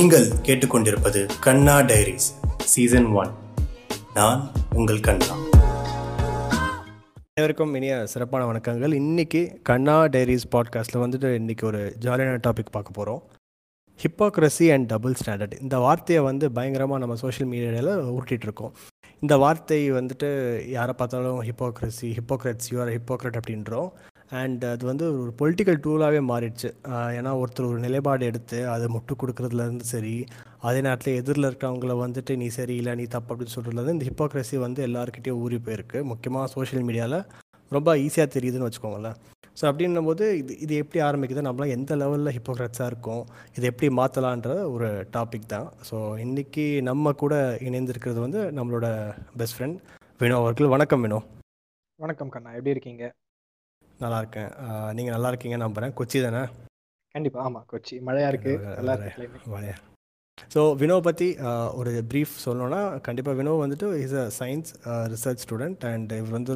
நீங்கள் கேட்டுக்கொண்டிருப்பது கண்ணா diaries season one. நான் உங்கள் கண்ணா. அனைவருக்கும் இனிய சிறப்பான வணக்கங்கள். இன்னைக்கு கண்ணா டைரிஸ் பாட்காஸ்ட்டில் வந்துட்டு இன்னைக்கு ஒரு ஜாலியான டாபிக் பார்க்க போகிறோம் ஹிப்போக்ரஸி அண்ட் டபுள் ஸ்டாண்டர்ட் இந்த வார்த்தையை வந்து பயங்கரமாக நம்ம சோஷியல் மீடியாவில் உருட்டிகிட்டு இருக்கோம். இந்த வார்த்தை வந்துட்டு யாரை பார்த்தாலும் hypocrisy hypocrites you are hypocrite அப்படின்றோம். அண்ட் அது வந்து ஒரு பொலிட்டிக்கல் டூலாகவே மாறிடுச்சு. ஏன்னா ஒருத்தர் ஒரு நிலைப்பாடு எடுத்து அதை முட்டு கொடுக்குறதுலேருந்து சரி அதே நேரத்தில் எதிரில் இருக்கிறவங்கள வந்துட்டு நீ சரி இல்லை நீ தப்பு அப்படின்னு சொல்கிறதுலேருந்து இந்த ஹிப்போக்ரஸி வந்து எல்லாருக்கிட்டேயும் ஊறி போயிருக்கு. முக்கியமாக சோஷியல் மீடியாவில் ரொம்ப ஈஸியாக தெரியுதுன்னு வச்சுக்கோங்களேன். ஸோ அப்படின்னும் போது இது இது எப்படி ஆரம்பிக்குது நம்மளாம் எந்த லெவலில் ஹிப்போக்ரட்ஸாக இருக்கும் இதை எப்படி மாற்றலான்ற ஒரு டாபிக் தான். ஸோ இன்றைக்கி நம்ம கூட இணைந்திருக்கிறது வந்து நம்மளோட பெஸ்ட் ஃப்ரெண்ட் வினோ அவர்கள். வணக்கம் வினோ. வணக்கம் கண்ணா எப்படி இருக்கீங்க? நல்லா இருக்கேன் நீங்கள் நல்லா இருக்கீங்க நம்புகிறேன் கொச்சி தானே? கண்டிப்பா. ஆமா கொச்சி. மழையா இருக்கு. நல்லா இருக்கு. வளையா ஸோ வினோ பற்றி ஒரு ப்ரீஃப் சொல்லணும்னா கண்டிப்பாக வினோ வந்துட்டு is a science research student and இவர் வந்து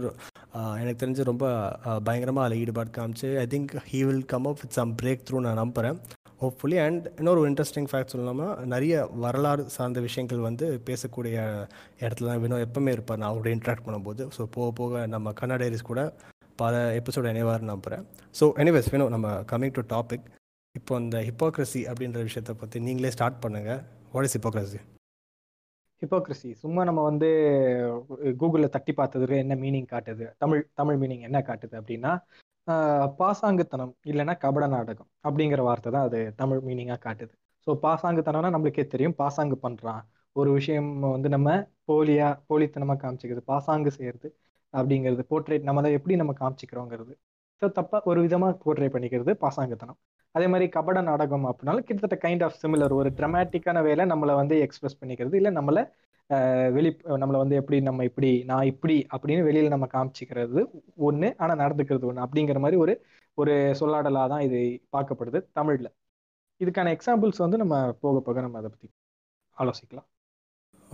எனக்கு தெரிஞ்சு ரொம்ப பயங்கரமாக அதில் ஈடுபாடு காமிச்சு I think he will come up with some breakthrough நான் நம்புகிறேன் ஹோப்ஃபுல்லி அண்ட் இன்னொரு இன்ட்ரெஸ்டிங் ஃபேக்ட் சொல்லணும்னா நிறைய வரலாறு சார்ந்த விஷயங்கள் வந்து பேசக்கூடிய இடத்துல தான் வினோ எப்பவுமே இருப்பார். நான் அவரோட இன்ட்ராக்ட் பண்ணும்போது. ஸோ போக போக நம்ம கன்னடைரிஸ் கூட பல எபிசோட் இணைவார்னு நம்புகிறேன் ஸோ எனிவேஸ் வேணும் நம்ம கம்மிங் டு டாபிக் இப்போ இந்த ஹிப்போக்ரஸி அப்படின்ற விஷயத்தை பற்றி நீங்களே ஸ்டார்ட் பண்ணுங்கள் வாட் இஸ் ஹிப்போக்ரஸி ஹிப்போக்ரஸி சும்மா நம்ம வந்து கூகுளில் தட்டி பார்த்ததுக்கு என்ன மீனிங் காட்டுது? தமிழ் தமிழ் மீனிங் என்ன காட்டுது அப்படின்னா பாசாங்குத்தனம் இல்லைன்னா கபட நாடகம் அப்படிங்கிற வார்த்தை தான் அது தமிழ் மீனிங்காக காட்டுது. ஸோ பாசாங்குத்தனம்னா நம்மளுக்கே தெரியும். பாசாங்கு பண்ணுறான் ஒரு விஷயம் வந்து நம்ம போலியா போலித்தனமாக காமிச்சிக்கிறது பாசாங்கு செய்யறது அப்படிங்கிறது போர்ட்ரேட் நம்ம அதை எப்படி நம்ம காமிச்சிக்கிறோங்கிறது. ஸோ தப்பாக ஒரு விதமாக போர்ட்ரேட் பண்ணிக்கிறது பாசாங்கத்தனம். அதே மாதிரி கபட நாடகம் அப்படின்னாலும் கிட்டத்தட்ட கைண்ட் ஆஃப் சிமிலர் ஒரு ட்ரமாட்டிக்கான வேலை நம்மளை வந்து எக்ஸ்பிரஸ் பண்ணிக்கிறது. இல்லை நம்மளை வெளி நம்மளை வந்து எப்படி நம்ம இப்படி நான் இப்படி அப்படின்னு வெளியில் நம்ம காமிச்சிக்கிறது ஒன்று ஆனால் நடந்துக்கிறது ஒன்று அப்படிங்கிற மாதிரி ஒரு ஒரு சொல்லாடலாக தான் இது பார்க்கப்படுது தமிழில். இதுக்கான எக்ஸாம்பிள்ஸ் வந்து நம்ம போக போக நம்ம அதை பற்றி ஆலோசிக்கலாம்.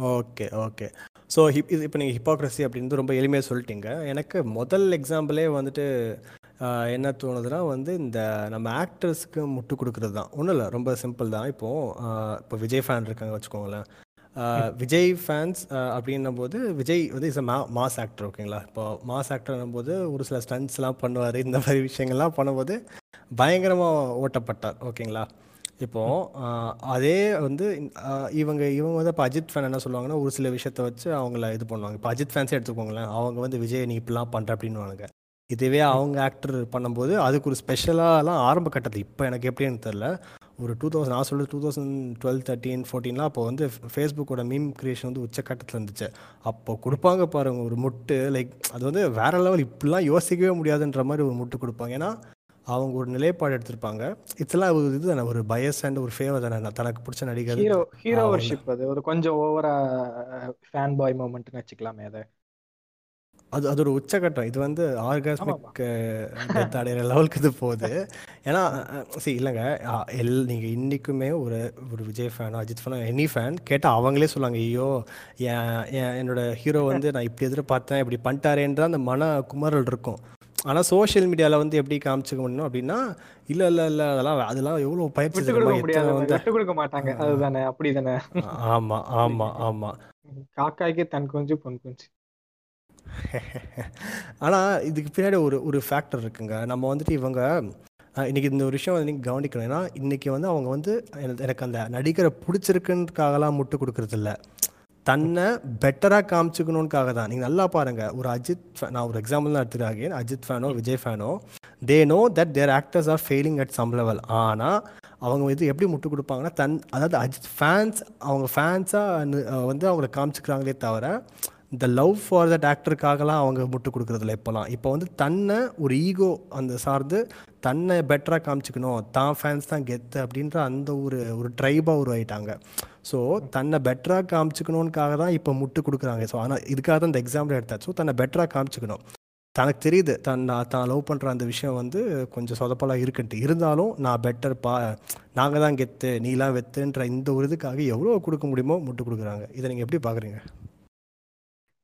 Okay okay. ஸோ ஹிப் இது இப்போ நீங்கள் ஹிப்போக்ரஸி அப்படின்றது ரொம்ப எளிமையாக சொல்லிட்டீங்க. எனக்கு முதல் எக்ஸாம்பிளே வந்துட்டு என்ன தோணுதுன்னா வந்து இந்த நம்ம ஆக்டர்ஸ்க்கு முட்டு கொடுக்குறது தான். ஒன்றும் இல்லை ரொம்ப சிம்பிள் தான். இப்போது இப்போ விஜய் ஃபேன் இருக்காங்க வச்சுக்கோங்களேன். விஜய் ஃபேன்ஸ் அப்படின்னும் போது விஜய் வந்து இஸ் அ மா மாஸ் ஆக்டர் ஓகேங்களா இப்போ மாஸ் ஆக்டர்னும் போது ஒரு சில ஸ்டண்ட்ஸ்லாம் பண்ணுவார். இந்த மாதிரி விஷயங்கள்லாம் பண்ணும்போது பயங்கரமாக ஓட்டப்பட்டார் ஓகேங்களா இப்போ ஆஹ், அதே வந்து ஆஹ், இவங்க இவங்க வந்து இப்போ அஜித் ஃபேன் என்ன சொல்லுவாங்கன்னா ஒரு சில விஷயத்த வச்சு அவங்கள இது பண்ணுவாங்க. இப்போ அஜித் ஃபேன்ஸே எடுத்துக்கோங்களேன். அவங்க வந்து விஜய் நீ இப்படிலாம் பண்ணுற அப்படின்னுவாங்க இதுவே அவங்க ஆக்டர் பண்ணும்போது அதுக்கு ஒரு ஸ்பெஷலாலாம் ஆரம்ப கட்டத்தில் இப்போ எனக்கு எப்படின்னு தெரில ஒரு டூ தௌசண்ட் நான் சொல்கிறது டூ தௌசண்ட் டுவெல் தேர்ட்டீன் ஃபோர்டீன்லாம் அப்போ வந்து ஃபேஸ்புக்கோட மீம் கிரியேஷன் வந்து உச்சக்கட்டத்தில் இருந்துச்சு. அப்போ கொடுப்பாங்க பாருங்க ஒரு முட்டு லைக் அது வந்து வேற லெவல் இப்படிலாம் யோசிக்கவே முடியாதுன்ற மாதிரி ஒரு முட்டு கொடுப்பாங்க. ஏன்னா அவங்க ஒரு நிலைப்பாடு எடுத்திருப்பாங்க. இதெல்லாம் ஒரு இது தானே ஒரு பயஸ் அண்ட் ஒரு ஃபேவர் தானே தனக்கு பிடிச்ச நடிகர். ஹீரோ ஹீரோ அவங்க- வர்ஷிப் அது ஒரு கொஞ்சம் ஓவரா ஃபேன் பாய் மூமெண்ட்னு வச்சுக்கலாமே அதை. அது அது ஒரு உச்சக்கட்டம் இது வந்து ஆர்காஸ்மிக். டெத் அடைகிற லெவலுக்கு இது போகுது. ஏன்னா சரி இல்லைங்க. எல் நீங்கள் இன்றைக்குமே ஒரு ஒரு விஜய் ஃபேனோ அஜித் ஃபேனோ எனி ஃபேன் கேட்டால் அவங்களே சொல்லுவாங்க ஐயோ என் என்னோட ஹீரோ வந்து நான் இப்படி எதிர்பார்த்தேன் இப்படி பண்ணிட்டாரேன்ற அந்த மன குமரல் இருக்கும். ஆனால் சோஷியல் மீடியாவில் வந்து எப்படி காமிச்சிக்க முடியும் அப்படின்னா இல்லை இல்லை இல்லை அதெல்லாம் அதெல்லாம் எவ்வளோ பயிற்சி வந்து. கொடுக்க மாட்டாங்க. அதுதானே அப்படிதானே. ஆமாம் ஆமாம் ஆமாம் காக்காய்க்கு தன் குஞ்சு பொன் குஞ்சு. ஆனால் இதுக்கு பின்னாடி ஒரு ஒரு ஃபேக்டர் இருக்குங்க. நம்ம வந்துட்டு இவங்க இன்னைக்கு இந்த ஒரு விஷயம் நீங்கள் கவனிக்கணும். ஏன்னா இன்னைக்கு வந்து அவங்க வந்து எனக்கு அந்த நடிகரை பிடிச்சிருக்குன்றதுக்காகலாம் முட்டு கொடுக்கறது இல்ல தன்னை பெட்டராக காமிச்சுக்கணுன்றக்காக தான் நீங்கள் நல்லா பாருங்கள் ஒரு அஜித் ஃபேன் நான் ஒரு எக்ஸாம்பிள் தான் எடுத்துக்கிறேன் அஜித் ஃபேனோ Vijay ஃபேனோ they know that their actors are failing at some level ஆனால் அவங்க இது எப்படி முட்டு கொடுப்பாங்கன்னா தன் அதாவது அஜித் ஃபேன்ஸ் அவங்க ஃபேன்ஸாக வந்து அவங்கள காமிச்சுக்கிறாங்களே தவிர இந்த லவ் ஃபார் தட் ஆக்டருக்காகலாம் அவங்க முட்டு கொடுக்குறதில்ல இப்போலாம். இப்போ வந்து தன்னை ஒரு ஈகோ அந்த சார்ந்து தன்னை பெட்டராக காமிச்சிக்கணும். தான் ஃபேன்ஸ் தான் கெத்து அப்படின்ற அந்த ஒரு ஒரு ட்ரைபாக உருவாயிட்டாங்க. ஸோ தன்னை பெட்டராக காமிச்சிக்கணுன்றக்காக தான் இப்போ முட்டு கொடுக்குறாங்க. ஸோ ஆனால் இதுக்காக தான் இந்த எக்ஸாம்பிள் எடுத்தாச்சு. ஸோ தன்னை பெட்டராக காமிச்சிக்கணும். தனக்கு தெரியுது தன் நான் தான் லவ் பண்ணுற அந்த விஷயம் வந்து கொஞ்சம் சொதப்பலாக இருக்குன்ட்டு. இருந்தாலும் நான் பெட்டர் பா நாங்கள் தான் கெத்து நீலாம் வெத்துன்ற இந்த ஒரு இதுக்காக எவ்வளோ கொடுக்க முடியுமோ முட்டு கொடுக்குறாங்க. இதை நீங்கள் எப்படி பார்க்குறீங்க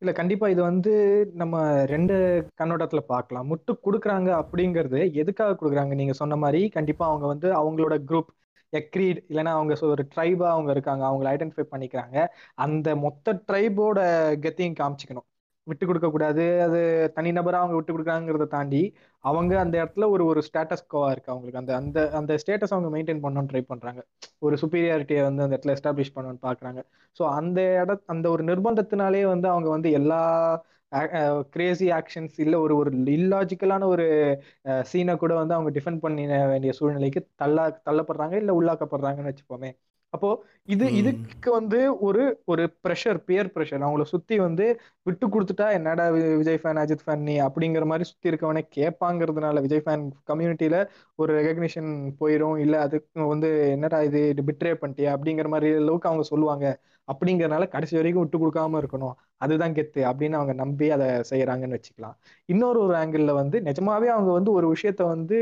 இல்லை கண்டிப்பாக இது வந்து நம்ம ரெண்டு கண்ணோட்டத்தில் பார்க்கலாம் முட்டு கொடுக்குறாங்க அப்படிங்கிறது எதுக்காக கொடுக்குறாங்க? நீங்கள் சொன்ன மாதிரி கண்டிப்பாக அவங்க வந்து அவங்களோட குரூப் எக்ரீட் இல்லைன்னா அவங்க ஒரு ட்ரைபா அவங்க இருக்காங்க அவங்களை ஐடென்டிஃபை பண்ணிக்கிறாங்க. அந்த மொத்த ட்ரைபோட கெத்தையும் காமிச்சிக்கணும். விட்டு கொடுக்க கூடாது அது தனிநபரா அவங்க விட்டு கொடுக்குறாங்கிறத தாண்டி அவங்க அந்த இடத்துல ஒரு ஒரு ஸ்டேட்டஸ் கோவா இருக்கு அவங்களுக்கு. அந்த அந்த அந்த ஸ்டேட்டஸ் அவங்க மெயின்டைன் பண்ணணும்னு ட்ரை பண்றாங்க. ஒரு சுப்பீரியாரிட்டியை வந்து அந்த இடத்துல எஸ்டாப்ளிஷ் பண்ணணும்னு பாக்குறாங்க. ஸோ அந்த இட அந்த ஒரு நிர்பந்தத்தினாலே வந்து அவங்க வந்து எல்லா கிரேசி ஆக்ஷன்ஸ் இல்லை ஒரு ஒரு இல்லாஜிக்கலான ஒரு சீனை கூட வந்து அவங்க டிஃபெண்ட் பண்ண வேண்டிய சூழ்நிலைக்கு தள்ளா தள்ளப்படுறாங்க இல்லை உள்ளாக்கப்படுறாங்கன்னு வச்சுப்போமே அப்போ இது இதுக்கு வந்து ஒரு ஒரு ப்ரெஷர் பியர் ப்ரெஷர் அவங்கள சுத்தி வந்து விட்டு கொடுத்துட்டா என்னடா விஜய் ஃபேன் அஜித் ஃபேன் நீ அப்படிங்கிற மாதிரி சுத்தி இருக்கவனே கேட்பாங்கிறதுனால விஜய் ஃபேன் கம்யூனிட்டியில ஒரு ரெகக்னிஷன் போயிடும் இல்ல அதுக்கு வந்து என்னடா இது பிட்ரே பண்ணிட்டியா அப்படிங்கிற மாதிரி அளவுக்கு அவங்க சொல்லுவாங்க. அப்படிங்கறனால கடைசி வரைக்கும் விட்டு கொடுக்காம இருக்கணும். அதுதான் கெத்து அப்படின்னு அவங்க நம்பி அதை செய்யறாங்கன்னு வச்சுக்கலாம். இன்னொரு ஒரு ஆங்கிள் வந்து நிஜமாவே அவங்க வந்து ஒரு விஷயத்த வந்து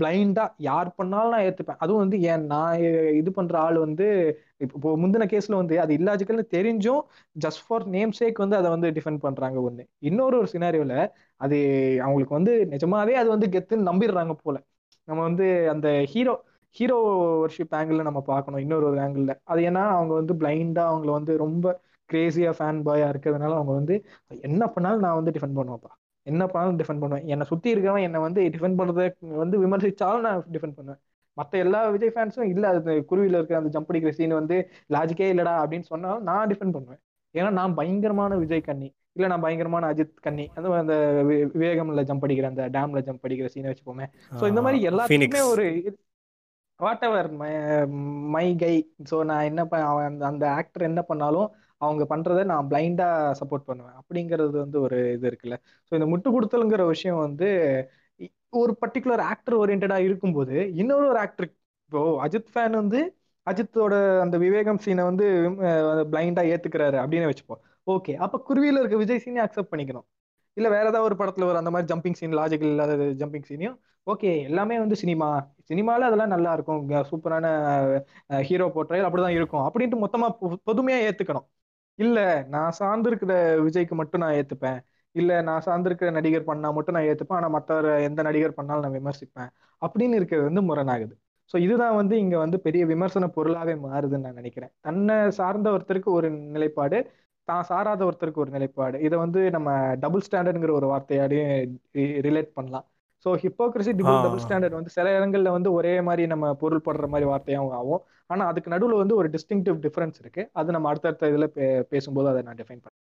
பிளைண்டா யார் பண்ணாலும் நான் ஏத்துப்பேன். அதுவும் வந்து ஏன் நான் இது பண்ற ஆள் வந்து இப்போ முந்தின கேஸ்ல வந்து அது இல்லாஜிக்கல்னு தெரிஞ்சும் ஜஸ்ட் ஃபார் நேம் சேக் வந்து அதை வந்து டிஃபெண்ட் பண்றாங்க ஒண்ணு. இன்னொரு ஒரு சினாரியோல அது அவங்களுக்கு வந்து நிஜமாவே அது வந்து கெத்துன்னு நம்பிடுறாங்க போல. நம்ம வந்து அந்த ஹீரோ ஹீரோ ஒர்ஷிப் ஆங்கிள் நம்ம பார்க்கணும் இன்னொரு ஒரு ஆங்கிள் அது ஏன்னா அவங்க வந்து பிளைண்டா அவங்கள வந்து ரொம்ப கிரேசியா ஃபேன் பாயா இருக்கிறதுனால அவங்க வந்து என்ன பண்ணாலும் நான் வந்து டிஃபெண்ட் பண்ணுவேன்ப்பா. என்ன பண்ணாலும் டிஃபெண்ட் பண்ணுவேன். என்னை சுத்தி இருக்கிறவன் என்னை வந்து டிஃபெண்ட் பண்றத வந்து விமர்சிச்சாலும் நான் டிஃபெண்ட் பண்ணுவேன். மற்ற எல்லா விஜய் ஃபேன்ஸும் இல்ல அது குருவில இருக்கிற அந்த ஜம்ப் அடிக்கிற சீன் வந்து லாஜிக்கே இல்லடா அப்படின்னு சொன்னாலும் நான் டிஃபெண்ட் பண்ணுவேன். ஏன்னா நான் பயங்கரமான விஜய் கண்ணி. இல்ல நான் பயங்கரமான அஜித் கண்ணி. அந்த அந்த விவேகம்ல ஜம்ப் அடிக்கிற அந்த டேம்ல ஜம்ப் அடிக்கிற சீனை வச்சுப்போமே சோ இந்த மாதிரி எல்லாத்துக்குமே ஒரு whatever my my guy so நான் என்ன அந்த அந்த ஆக்டர் என்ன பண்ணாலும் அவங்க பண்றதை நான் பிளைண்டா சப்போர்ட் பண்ணுவேன். அப்படிங்கிறது வந்து ஒரு இது இருக்குல்ல. ஸோ இந்த முட்டு கொடுத்தலுங்கிற விஷயம் வந்து ஒரு பர்டிகுலர் ஆக்டர் ஓரியன்டா இருக்கும்போது இன்னொரு ஒரு ஆக்டர் இப்போ அஜித் ஃபேன் வந்து அஜித்தோட அந்த விவேகம் சீனை வந்து பிளைண்டா ஏத்துக்கிறாரு அப்படின்னு வச்சுப்போம். ஓகே அப்ப குருவியில இருக்க விஜய் சீனை அக்செப்ட் பண்ணிக்கணும். இல்ல வேற ஏதாவது ஒரு படத்துல ஒரு அந்த மாதிரி ஜம்பிங் சீன் லாஜிக்கல் இல்லாத ஜம்பிங் சீனையும் ஓகே எல்லாமே வந்து சினிமா சினிமால அதெல்லாம் நல்லா இருக்கும். சூப்பரான ஹீரோ போர்ட்ரையல் அப்படிதான் இருக்கும். அப்படின்ட்டு மொத்தமா பொதுமையா ஏத்துக்கணும். இல்ல நான் சார்ந்திருக்கிற விஜய்க்கு மட்டும் நான் ஏத்துப்பேன். இல்ல நான் சார்ந்திருக்கிற நடிகர் பண்ணா மட்டும் நான் ஏத்துப்பேன். ஆனா மற்ற எந்த நடிகர் பண்ணாலும் நான் விமர்சிப்பேன். அப்படின்னு இருக்கிறது வந்து முரணாகுது. ஸோ இதுதான் வந்து இங்க வந்து பெரிய விமர்சன பொருளாவே மாறுதுன்னு நான் நினைக்கிறேன். தன்னை சார்ந்த ஒருத்தருக்கு ஒரு நிலைப்பாடு தான் சாராத ஒருத்தருக்கு ஒரு நிலைப்பாடு. இதை வந்து நம்ம டபுள் ஸ்டாண்டர்ட்ங்கிற ஒரு வார்த்தையாடையும் ரிலேட் பண்ணலாம். ஸோ ஹிப்போக்ரஸி டபுள் ஸ்டாண்டர்ட் வந்து சில இடங்கள்ல வந்து ஒரே மாதிரி நம்ம பொருள் படுற மாதிரி வார்த்தையாகவும் ஆகும். ஆனா அதுக்கு நடுவில் வந்து ஒரு டிஸ்டிங்டிவ் டிஃபரன்ஸ் இருக்கு. அது நம்ம அடுத்தடுத்த இதில் பேசும்போது அதை நான் டிஃபைன் பண்ணேன்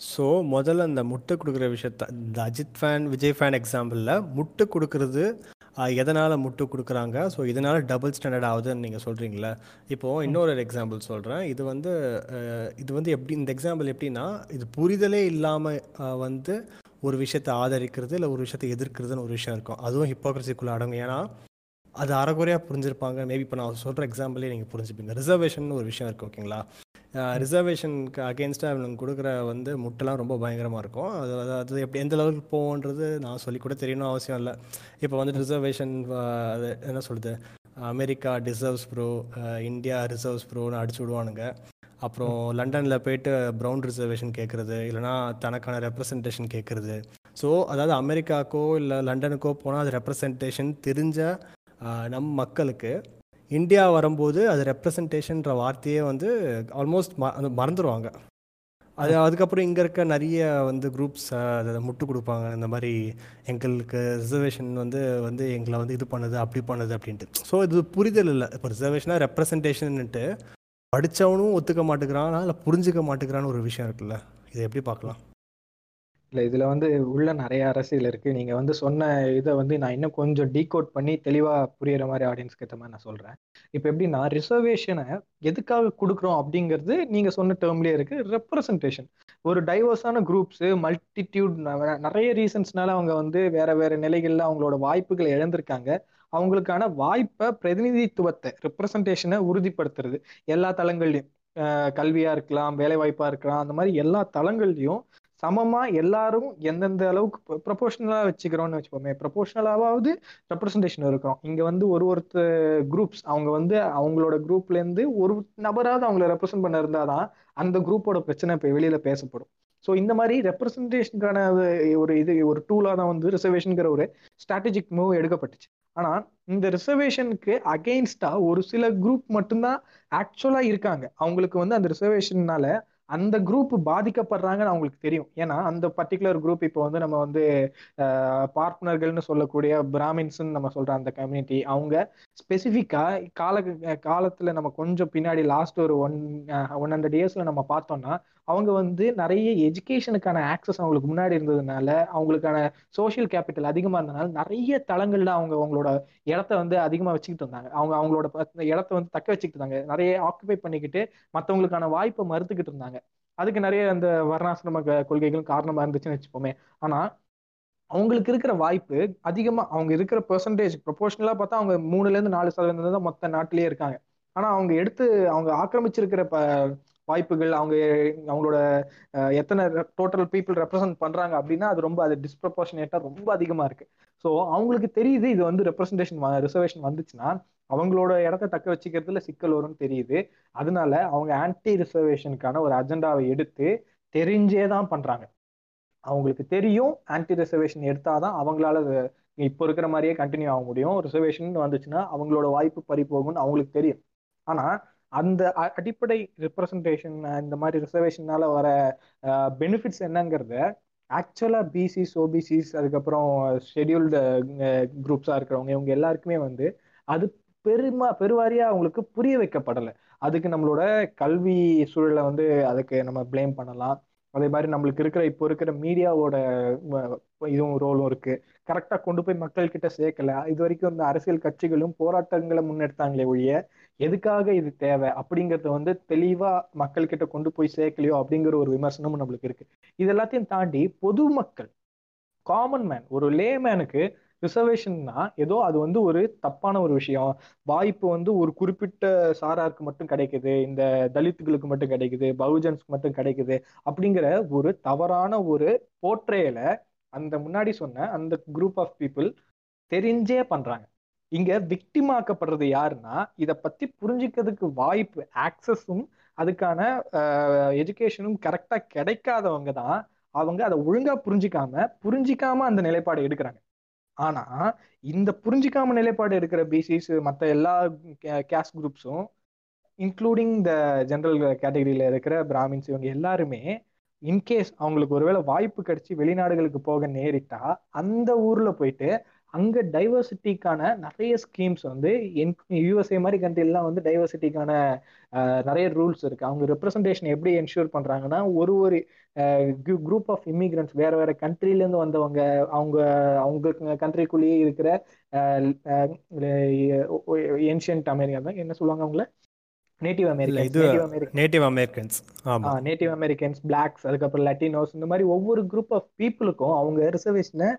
ஸோ முதல்ல அந்த முட்டை கொடுக்குற விஷயத்த இந்த அஜித் ஃபேன் விஜய் ஃபேன் எக்ஸாம்பிளில் முட்டை கொடுக்கறது எதனால் முட்டு கொடுக்குறாங்க? ஸோ இதனால் டபுள் ஸ்டாண்டர்ட் ஆகுதுன்னு நீங்கள் சொல்கிறீங்களே இப்போது இன்னொரு எக்ஸாம்பிள் சொல்கிறேன் இது வந்து இது வந்து எப்படி இந்த எக்ஸாம்பிள் எப்படின்னா இது புரிதலே இல்லாமல் வந்து ஒரு விஷயத்தை ஆதரிக்கிறது இல்லை ஒரு விஷயத்தை எதிர்க்கிறதுன்னு ஒரு விஷயம் இருக்கும். அதுவும் ஹிப்போக்ரஸிக்குள்ளே அடங்கும். ஏன்னா அது அறகுறையாக புரிஞ்சிருப்பாங்க. மேபி இப்போ நான் சொல்கிற எக்ஸாம்பிளே நீங்கள் புரிஞ்சுப்பீங்க. ரிசர்வேஷன் ஒரு விஷயம் இருக்குது ஓகேங்களா ரிசர்வேஷனுக்கு அகேன்ஸ்டாக இவங்க கொடுக்குற வந்து முட்டைலாம் ரொம்ப பயங்கரமாக இருக்கும். அது அது எப்படி எந்த லெவலுக்கு போகுன்றது நான் சொல்லி கூட தெரியணும் அவசியம் இல்லை. இப்போ வந்து ரிசர்வேஷன் அது என்ன சொல்கிறது America deserves bro India reserves ப்ரோன்னு அடிச்சு விடுவானுங்க. அப்புறம் லண்டனில் போயிட்டு ப்ரௌன் ரிசர்வேஷன் கேட்குறது இல்லைனா தனக்கான ரெப்ரசன்டேஷன் கேட்குறது ஸோ அதாவது அமெரிக்காக்கோ இல்லை லண்டனுக்கோ போனால் அது ரெப்ரசன்டேஷன் தெரிஞ்ச நம் மக்களுக்கு இந்தியா வரும்போது அது ரெப்ரசன்டேஷன்ற வார்த்தையே வந்து ஆல்மோஸ்ட் ம மறந்துடுவாங்க அது அதுக்கப்புறம் இங்கே இருக்க நிறைய வந்து குரூப்ஸ் அதை முட்டு கொடுப்பாங்க. இந்த மாதிரி எங்களுக்கு ரிசர்வேஷன் வந்து வந்து எங்களை வந்து இது பண்ணுது அப்படி பண்ணுது அப்படின்ட்டு. ஸோ இது புரிதல் இல்லை. இப்போ ரிசர்வேஷனாக ரெப்ரசன்டேஷன்ட்டு படித்தவனும் ஒத்துக்க மாட்டேங்கிறான் இல்லை புரிஞ்சுக்க மாட்டேங்கிறான்னு ஒரு விஷயம் இருக்குல்ல. இதை எப்படி பார்க்கலாம்? இல்லை இதில் வந்து உள்ள நிறைய அரசியல் இருக்குது நீங்கள் வந்து சொன்ன இதை வந்து நான் இன்னும் கொஞ்சம் டீகோட் பண்ணி தெளிவாக புரியிற மாதிரி ஆடியன்ஸ்க்கு ஏற்ற மாதிரி நான் சொல்கிறேன் இப்போ எப்படின்னா ரிசர்வேஷனை எதுக்காக கொடுக்குறோம் அப்படிங்கிறது நீங்கள் சொன்ன டேர்ம்லேயே இருக்குது ரெப்ரசன்டேஷன் ஒரு டைவர்ஸான குரூப்ஸு மல்டிடியூட் நிறைய ரீசன்ஸ்னால அவங்க வந்து வேற வேற நிலைகளில் அவங்களோட வாய்ப்புகளை இழந்திருக்காங்க. அவங்களுக்கான வாய்ப்பை பிரதிநிதித்துவத்தை ரெப்ரசன்டேஷனை உறுதிப்படுத்துறது. எல்லா தளங்கள்லையும் கல்வியாக இருக்கலாம் வேலைவாய்ப்பாக இருக்கலாம் அந்த மாதிரி எல்லா தளங்கள்லையும் சமமா எல்லாரும் எந்தெந்த அளவுக்கு ப்ரொபோஷனலா வச்சுக்கிறோம்னு வச்சுப்போமே ப்ரொபோஷனலாவது ரெப்ரஸன்டேஷன் இருக்கிறோம் இங்க வந்து ஒரு ஒருத்தர் குரூப்ஸ் அவங்க வந்து அவங்களோட குரூப்ல இருந்து ஒரு நபராவது அவங்கள ரெப்ரசென்ட் பண்ண இருந்தாதான் அந்த குரூப்போட பிரச்சனை இப்போ வெளியில பேசப்படும். ஸோ இந்த மாதிரி ரெப்ரசன்டேஷனுக்கான ஒரு இது ஒரு டூலாக தான் வந்து ரிசர்வேஷனுங்கிற ஒரு ஸ்ட்ராட்டஜிக் மூவ் எடுக்கப்பட்டுச்சு. ஆனால் இந்த ரிசர்வேஷனுக்கு அகெயின்ஸ்டா ஒரு சில குரூப் மட்டும்தான் ஆக்சுவலா இருக்காங்க. அவங்களுக்கு வந்து அந்த ரிசர்வேஷன்னால அந்த குரூப் பாதிக்கப்படுறாங்கன்னு அவங்களுக்கு தெரியும். ஏன்னா அந்த பர்டிகுலர் குரூப் இப்போ வந்து நம்ம வந்து பார்ட்னர்கள்னு சொல்லக்கூடிய பிராமின்ஸ்ன்னு நம்ம சொல்ற அந்த கம்யூனிட்டி அவங்க ஸ்பெசிஃபிக்காக கால காலத்தில் நம்ம கொஞ்சம் பின்னாடி லாஸ்ட் ஒரு ஒன் ஒன் ஹண்ட்ரட் இயர்ஸில் நம்ம பார்த்தோம்னா அவங்க வந்து நிறைய எஜுகேஷனுக்கான ஆக்சஸ் அவங்களுக்கு முன்னாடி இருந்ததுனால அவங்களுக்கான சோஷியல் கேபிட்டல் அதிகமாக இருந்ததுனால நிறைய தளங்களில் அவங்க அவங்களோட இடத்த வந்து அதிகமாக வச்சுக்கிட்டு இருந்தாங்க. அவங்க அவங்களோட இடத்த வந்து தக்க வச்சுக்கிட்டு இருந்தாங்க. நிறைய ஆக்குபை பண்ணிக்கிட்டு மற்றவங்களுக்கான வாய்ப்பை மறுத்துக்கிட்டு இருந்தாங்க. அதுக்கு நிறைய அந்த வர்ணாசிரம கொள்கைகளும் காரணமாக இருந்துச்சுன்னு வச்சுப்போமே ஆனால் அவங்களுக்கு இருக்கிற வாய்ப்பு அதிகமா அவங்க இருக்கிற பெர்சன்டேஜ் ப்ரொபோஷனலா பார்த்தா அவங்க மூணுல இருந்து நாலு சதவீதம் தான் மொத்த நாட்டிலேயே இருக்காங்க. ஆனா அவங்க எடுத்து அவங்க ஆக்கிரமிச்சிருக்கிற ப வாய்ப்புகள் அவங்க அவங்களோட எத்தனை டோட்டல் பீப்புள் ரெப்ரசன்ட் பண்றாங்க அப்படின்னா அது ரொம்ப அது டிஸ்ப்ரப்போர்ஷனேட்டா ரொம்ப அதிகமா இருக்கு. ஸோ அவங்களுக்கு தெரியுது இது வந்து ரெப்ரசன்டேஷன் ரிசர்வேஷன் வந்துச்சுன்னா அவங்களோட இடத்த தக்க வச்சுக்கிறதுல சிக்கல் வரும்னு தெரியுது. அதனால அவங்க ஆன்டி ரிசர்வேஷனுக்கான ஒரு அஜெண்டாவை எடுத்து தெரிஞ்சே தான் பண்றாங்க. அவங்களுக்கு தெரியும் ஆன்டி ரிசர்வேஷன் எடுத்தாதான் அவங்களால இப்போ இருக்கிற மாதிரியே கண்டினியூ ஆக முடியும். ரிசர்வேஷன் வந்துச்சுன்னா அவங்களோட வாய்ப்பு பறி போகும்னு அவங்களுக்கு தெரியும். ஆனா அந்த அடிப்படை ரெப்ரசன்டேஷன் இந்த மாதிரி ரிசர்வேஷனால வர பெனிஃபிட்ஸ் என்னங்கிறத ஆக்சுவலா பிசிஸ் ஓபிசிஸ் அதுக்கப்புறம் ஷெடியூல்டு குரூப்ஸா இருக்கிறவங்க இவங்க எல்லாருக்குமே வந்து அது பெருமா பெருவாரியா அவங்களுக்கு புரிய வைக்கப்படலை. அதுக்கு நம்மளோட கல்வி சூழலை வந்து அதுக்கு நம்ம பிளேம் பண்ணலாம். அதே மாதிரி நம்மளுக்கு இருக்கிற இப்போ இருக்கிற மீடியாவோட இதுவும் ரோலும் இருக்கு. கரெக்டா கொண்டு போய் மக்கள் கிட்ட சேர்க்கல. இது வரைக்கும் இந்த அரசியல் கட்சிகளும் போராட்டங்களை முன்னெடுத்தாங்களே ஒழிய எதுக்காக இது தேவை அப்படிங்கறத வந்து தெளிவா மக்கள் கிட்ட கொண்டு போய் சேர்க்கலையோ அப்படிங்கிற ஒரு விமர்சனமும் நம்மளுக்கு இருக்கு. இது எல்லாத்தையும் தாண்டி பொதுமக்கள் காமன் மேன் ஒரு லேமேனுக்கு ரிசர்வேஷன்னா ஏதோ அது வந்து ஒரு தப்பான ஒரு விஷயம். வாய்ப்பு வந்து ஒரு குறிப்பிட்ட சாராருக்கு மட்டும் கிடைக்குது இந்த தலித்துகளுக்கு மட்டும் கிடைக்குது பகுஜன்ஸ்க்கு மட்டும் கிடைக்குது அப்படிங்கிற ஒரு தவறான ஒரு போற்றையில அந்த முன்னாடி சொன்ன அந்த குரூப் ஆஃப் பீப்புள் தெரிஞ்சே பண்றாங்க. இங்க விக்டிமாக்கப்படுறது யாருன்னா இதை பத்தி புரிஞ்சுக்கிறதுக்கு வாய்ப்பு ஆக்சஸும் அதுக்கான எஜுகேஷனும் கரெக்டா கிடைக்காதவங்க தான். அவங்க அதை ஒழுங்கா புரிஞ்சிக்காம புரிஞ்சிக்காம அந்த நிலைப்பாடு எடுக்கிறாங்க. ஆனா இந்த புரிஞ்சிக்காம நிலைப்பாடு இருக்கிற பிசிஸ் மற்ற எல்லா கேஸ்ட் குரூப்ஸும் இன்க்ளூடிங் த ஜென்ரல் கேட்டகரியில இருக்கிற பிராமின்ஸ் இவங்க எல்லாருமே இன்கேஸ் அவங்களுக்கு ஒருவேளை வாய்ப்பு கிடைச்சி வெளிநாடுகளுக்கு போக நேரிட்டா அந்த ஊர்ல போயிட்டு அங்க டைவர்சிட்டிக்கான நிறைய ஸ்கீம்ஸ் வந்து யூஎஸ்ஏ மாதிரி கண்ட்ரிலாம் வந்து டைவர்சிட்டிக்கான நிறைய ரூல்ஸ் இருக்கு. அவங்க ரெப்ரசன்டேஷன் எப்படி என்ஷூர் பண்றாங்கன்னா ஒரு ஒரு குரூப் ஆஃப் இமிகிரண்ட்ஸ் வேற வேற கண்ட்ரில இருந்து வந்தவங்க அவங்க அவங்க கண்ட்ரிக்குள்ளேயே இருக்கிற ஏன்ஷியன்ட் அமெரிக்கா தான். என்ன சொல்லுவாங்க அவங்கள? Native Americans Native Americans Native Americans blacks அதுக்கப்புறம் லட்டினோஸ் இந்த மாதிரி ஒவ்வொரு குரூப் ஆஃப் பீப்புளுக்கும் அவங்க ரிசர்வேஷனை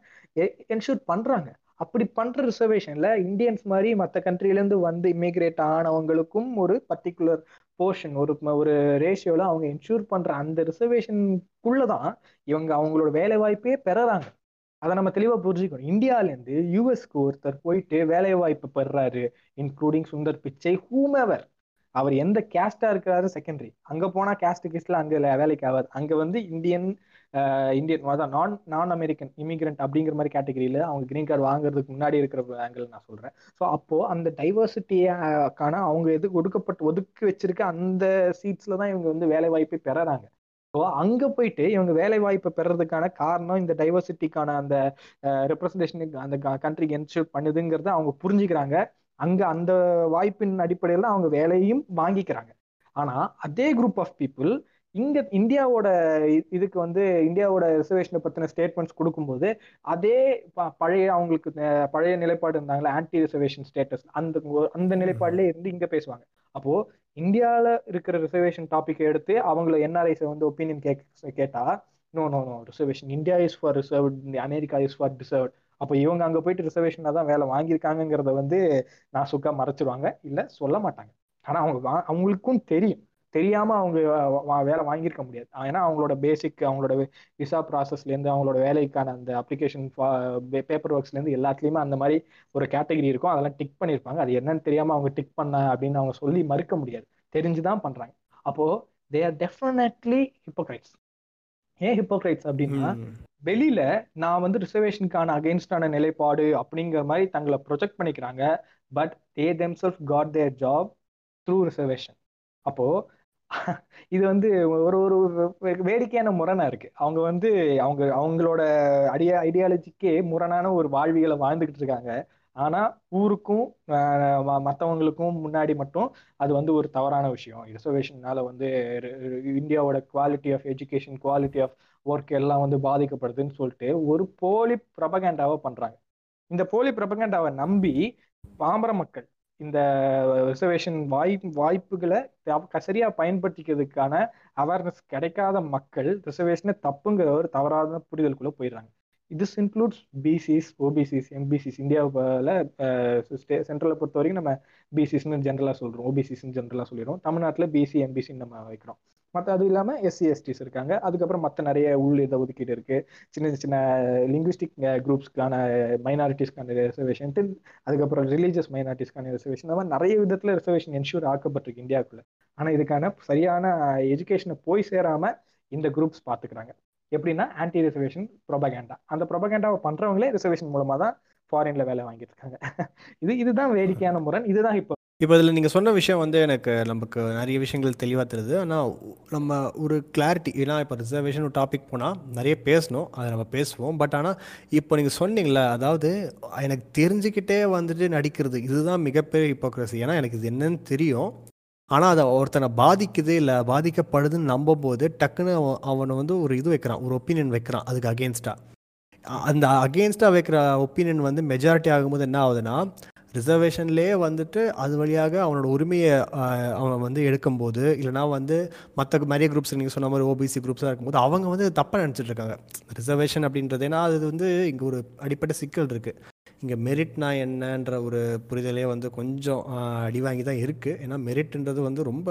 என்ஷூர் பண்றாங்க. அப்படி பண்ற ரிசர்வேஷன்ல இந்தியன்ஸ் மாதிரி மற்ற கண்ட்ரிலேருந்து வந்து இமிகிரேட் ஆனவங்களுக்கும் ஒரு பர்டிகுலர் போர்ஷன் ஒரு ஒரு ரேஷியோல அவங்க என்ஷூர் பண்ற அந்த ரிசர்வேஷனுக்குள்ளதான் இவங்க அவங்களோட வேலை வாய்ப்பே பெறறாங்க. அதை நம்ம தெளிவா புரிஞ்சுக்கணும். இந்தியாவிலேருந்து யூஎஸ்க்கு ஒருத்தர் போயிட்டு வேலை வாய்ப்பு பெறாரு இன்க்ளூடிங் சுந்தர் பிச்சை ஹூமெவர் அவர் எந்த கேஸ்டா இருக்கிறாரு செகண்டரி அங்க போனா கேஸ்ட் கேஸ்ட்ல அங்க வேலைக்கு ஆகாது அங்க வந்து இந்தியன் இந்தியன் அதான் நான் நான் அமெரிக்கன் இமிகிரண்ட் அப்படிங்கிற மாதிரி கேட்டகரியில் அவங்க கிரீன் கார்டு வாங்குறதுக்கு முன்னாடி இருக்கிற ஆங்கிள் நான் சொல்கிறேன் ஸோ அப்போது அந்த டைவர்சிட்டியாக்கான அவங்க எது ஒடுக்கப்பட்டு ஒதுக்கி வச்சிருக்க அந்த சீட்ஸில் தான் இவங்க வந்து வேலை வாய்ப்பை பெறறாங்க. ஸோ அங்கே போயிட்டு இவங்க வேலை வாய்ப்பை பெறதுக்கான காரணம் இந்த டைவர்சிட்டிக்கான அந்த ரெப்ரஸன்டேஷனுக்கு அந்த கண்ட்ரிக்கு என்ஷூர் பண்ணுதுங்கிறத அவங்க புரிஞ்சுக்கிறாங்க. அங்கே அந்த வாய்ப்பின் அடிப்படையில் அவங்க வேலையும் வாங்கிக்கிறாங்க. ஆனால் அதே குரூப் ஆஃப் பீப்புள் இங்க இந்தியாவோட இதுக்கு வந்து இந்தியாவோட ரிசர்வேஷனை பத்தின ஸ்டேட்மெண்ட்ஸ் கொடுக்கும்போது அதே பழைய அவங்களுக்கு பழைய நிலைப்பாடு இருந்தாங்களே ஆன்டி ரிசர்வேஷன் ஸ்டேட்டஸ் அந்த அந்த நிலைப்பாடுல இருந்து இங்க பேசுவாங்க. அப்போ இந்தியாவில இருக்கிற ரிசர்வேஷன் டாபிக் எடுத்து அவங்கள என்ஆர்ஐஸை வந்து ஒப்பீனியன் கேக் கேட்டா no no no reservation India is for reserved America is for deserved அப்போ இவங்க அங்க போயிட்டு ரிசர்வேஷன்ல தான் வேலை வாங்கியிருக்காங்கிறத வந்து நான் சுக்கா மறைச்சிருவாங்க. இல்ல சொல்ல மாட்டாங்க. ஆனா அவங்க அவங்களுக்கும் தெரியும். தெரியாம அவங்க வேலை வாங்கியிருக்க முடியாது. ஏன்னா அவங்களோட பேசிக் அவங்களோட விசா ப்ராசஸ்ல இருந்து அவங்களோட வேலைக்கான அந்த அப்ளிகேஷன் பேப்பர் ஒர்க்ஸ்ல இருந்து எல்லாத்துலயுமே அந்த மாதிரி ஒரு கேட்டகரி இருக்கும். அதெல்லாம் டிக் பண்ணிருப்பாங்க அது என்னன்னு தெரியாம அவங்க டிக் பண்ண அப்படின்னு அவங்க சொல்லி மறுக்க முடியாது. தெரிஞ்சுதான் பண்றாங்க. அப்போ தே ஆர் டெஃபினெட்லி ஹிப்போக்ரைட்ஸ் ஏன் ஹிப்போக்ரைட்ஸ் அப்படின்னா வெளியில நான் வந்து ரிசர்வேஷனுக்கான அகைன்ஸ்டான நிலைப்பாடு அப்படிங்கிற மாதிரி தங்களை ப்ரொஜெக்ட் பண்ணிக்கிறாங்க. But they themselves got their job through reservation அப்போ இது வந்து ஒரு ஒரு வேடிக்கையான முரணா இருக்கு. அவங்க வந்து அவங்க அவங்களோட அடிய ஐடியாலஜிக்கே முரணான ஒரு வாழ்வியலை வாழ்ந்துகிட்டு இருக்காங்க. ஆனா ஊருக்கும் மற்றவங்களுக்கும் ம- முன்னாடி மட்டும் அது வந்து ஒரு தவறான விஷயம். ரிசர்வேஷன்னால வந்து இந்தியாவோட quality of education quality of work எல்லாம் வந்து பாதிக்கப்படுதுன்னு சொல்லிட்டு ஒரு போலி ப்ரபகண்டாவை பண்றாங்க. இந்த போலி ப்ரபகண்டாவை நம்பி பாமர மக்கள் இந்த ரிசர்வேஷன் வாய் வாய்ப்புகளை சரியா பயன்படுத்திக்கிறதுக்கான அவேர்னஸ் கிடைக்காத மக்கள் ரிசர்வேஷனை தப்புங்கிற ஒரு தவறாத புரிதலுக்குள்ள போயிடுறாங்க. This includes BCs OBCs MBCs இந்தியாவில் சென்ட்ரலை பொறுத்த வரைக்கும் நம்ம பிசிஸ்னு ஜென்ரலாக சொல்கிறோம் ஓபிசிஸ்னு ஜென்ரலாக சொல்லிடுறோம். தமிழ்நாட்டில் பிசி எம்பிசின்னு நம்ம வைக்கிறோம். மற்ற அதுவும் இல்லாமல் எஸ்சி எஸ்டிஸ் இருக்காங்க. அதுக்கப்புறம் மற்ற நிறைய உள் இதை ஒதுக்கீடு இருக்கு. சின்ன சின்ன லிங்குவிஸ்டிக் குரூப்ஸ்க்கான மைனாரிட்டிஸ்க்கான ரிசர்வேஷன் அதுக்கப்புறம் ரிலீஜியஸ் மைனாரிட்டிஸ்க்கான ரிசர்வேஷன் இந்த மாதிரி நிறைய விதத்தில் ரிசர்வேஷன் என்ஷூர் ஆக்கப்பட்டிருக்கு இந்தியாவுக்குள்ள. ஆனால் இதுக்கான சரியான எஜுகேஷனை போய் சேராமல் இந்த குரூப்ஸ் பார்த்துக்கிறாங்க எப்படின்னா ஆன்டி ரிசர்வேஷன் ப்ரொபகேண்டா அந்த ப்ரொபகேண்டாவை பண்ணுறவங்களே ரிசர்வேஷன் மூலமாக தான் ஃபாரின்ல வேலை வாங்கிட்டு இருக்காங்க. இது இதுதான் வேடிக்கையான முரண். இதுதான் இப்போ இப்போ இதில் நீங்கள் சொன்ன விஷயம் வந்து எனக்கு நமக்கு நிறைய விஷயங்கள் தெளிவாக தருது ஆனால் நம்ம ஒரு கிளாரிட்டி ஏன்னா இப்போ ரிசர்வேஷன் ஒரு டாபிக் போனால் நிறைய பேசணும் அதை நம்ம பேசுவோம். பட் ஆனால் இப்போ நீங்கள் சொன்னீங்களே அதாவது எனக்கு தெரிஞ்சுக்கிட்டே வந்துட்டு நடிக்கிறது இதுதான் மிகப்பெரிய ஹிப்போக்ரஸி ஏன்னா எனக்கு இது என்னன்னு தெரியும். ஆனால் அதை ஒருத்தனை பாதிக்குது இல்லை பாதிக்கப்படுதுன்னு நம்பும் போது டக்குன்னு அவன் அவனை வந்து ஒரு இது வைக்கிறான் ஒரு ஒப்பீனியன் வைக்கிறான் அதுக்கு அகேன்ஸ்டாக அந்த அகேன்ஸ்டாக வைக்கிற ஒப்பீனியன் வந்து மெஜாரிட்டி ஆகும்போது என்ன ஆகுதுன்னா ரிசர்வேஷன்லேயே வந்துட்டு அது வழியாக அவனோட உரிமையை அவன் வந்து எடுக்கும்போது இல்லைனா வந்து மற்ற நிறைய குரூப்ஸ் நீங்கள் சொன்ன மாதிரி ஓபிசி குரூப்ஸாக இருக்கும்போது அவங்க வந்து தப்பாக நினச்சிட்டு இருக்காங்க. ரிசர்வேஷன் அப்படின்றது ஏன்னா அது வந்து இங்கே ஒரு அடிப்படை சிக்கல் இருக்குது இங்கே மெரிட்னா என்னன்ற ஒரு புரிதலே வந்து கொஞ்சம் அடிவாங்கி தான் இருக்குது ஏன்னா மெரிட்ன்றது வந்து ரொம்ப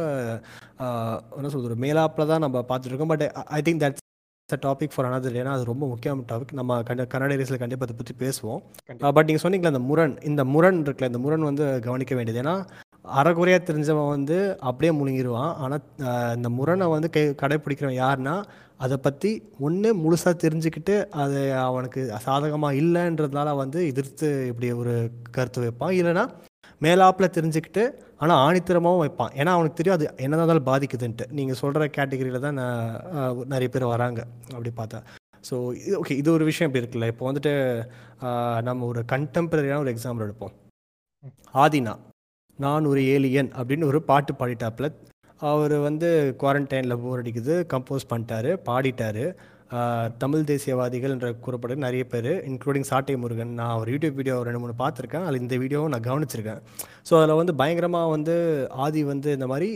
என்ன சொல்கிறது மேலாப்பில் தான் நம்ம பார்த்துட்ருக்கோம் but I think that's topic for another ஏன்னா அது ரொம்ப முக்கியமான டாபிக் நம்ம கண்ட கன்னட ரேஸில் கண்டிப்பாக அதை பற்றி பேசுவோம். பட் நீங்கள் சொன்னீங்களா அந்த முரண் இந்த முரண் இருக்குல்ல இந்த முரண் வந்து கவனிக்க வேண்டியது. ஏன்னா அறகுறையாக தெரிஞ்சவன் வந்து அப்படியே முழுங்கிடுவான் ஆனால் இந்த முரணை வந்து கை கடைப்பிடிக்கிறவன் யாருன்னா அதை பற்றி ஒன்று முழுசாக தெரிஞ்சுக்கிட்டு அது அவனுக்கு சாதகமாக இல்லைன்றதுனால வந்து எதிர்த்து இப்படி ஒரு கருத்து வைப்பான். இல்லைன்னா மேலாப்பில் தெரிஞ்சுக்கிட்டு ஆனால் ஆணித்தரமாகவும் வைப்பான். ஏன்னா அவனுக்கு தெரியும் அது என்னதான் இருந்தாலும் பாதிக்குதுன்ட்டு. நீங்கள் சொல்கிற கேட்டகரியில் தான் நான் நிறைய பேர் வராங்க அப்படி பார்த்தா. ஸோ இது ஓகே இது ஒரு விஷயம் இப்படி இருக்குல்ல. இப்போ வந்துட்டு நம்ம ஒரு கண்டெம்பரரியான ஒரு எக்ஸாம்பிள் எடுப்போம். ஆதினா நான் ஒரு ஏலியன் அப்படின்னு ஒரு பாட்டு பாடிட்டாப்புல. அவர் வந்து குவாரண்டைனில் போர் அடிக்குது கம்போஸ் பண்ணிட்டாரு பாடிட்டாரு. தமிழ் தேசியவாதிகள் என்ற கூறப்படும் நிறைய பேர் இன்க்ளூடிங் சாட்டை முருகன். நான் ஒரு யூடியூப் வீடியோ ரெண்டு மூணு பார்த்துருக்கேன். அதில் இந்த வீடியோவும் நான் கவனிச்சிருக்கேன். ஸோ அதில் வந்து பயங்கரமாக வந்து ஆதி வந்து இந்த மாதிரி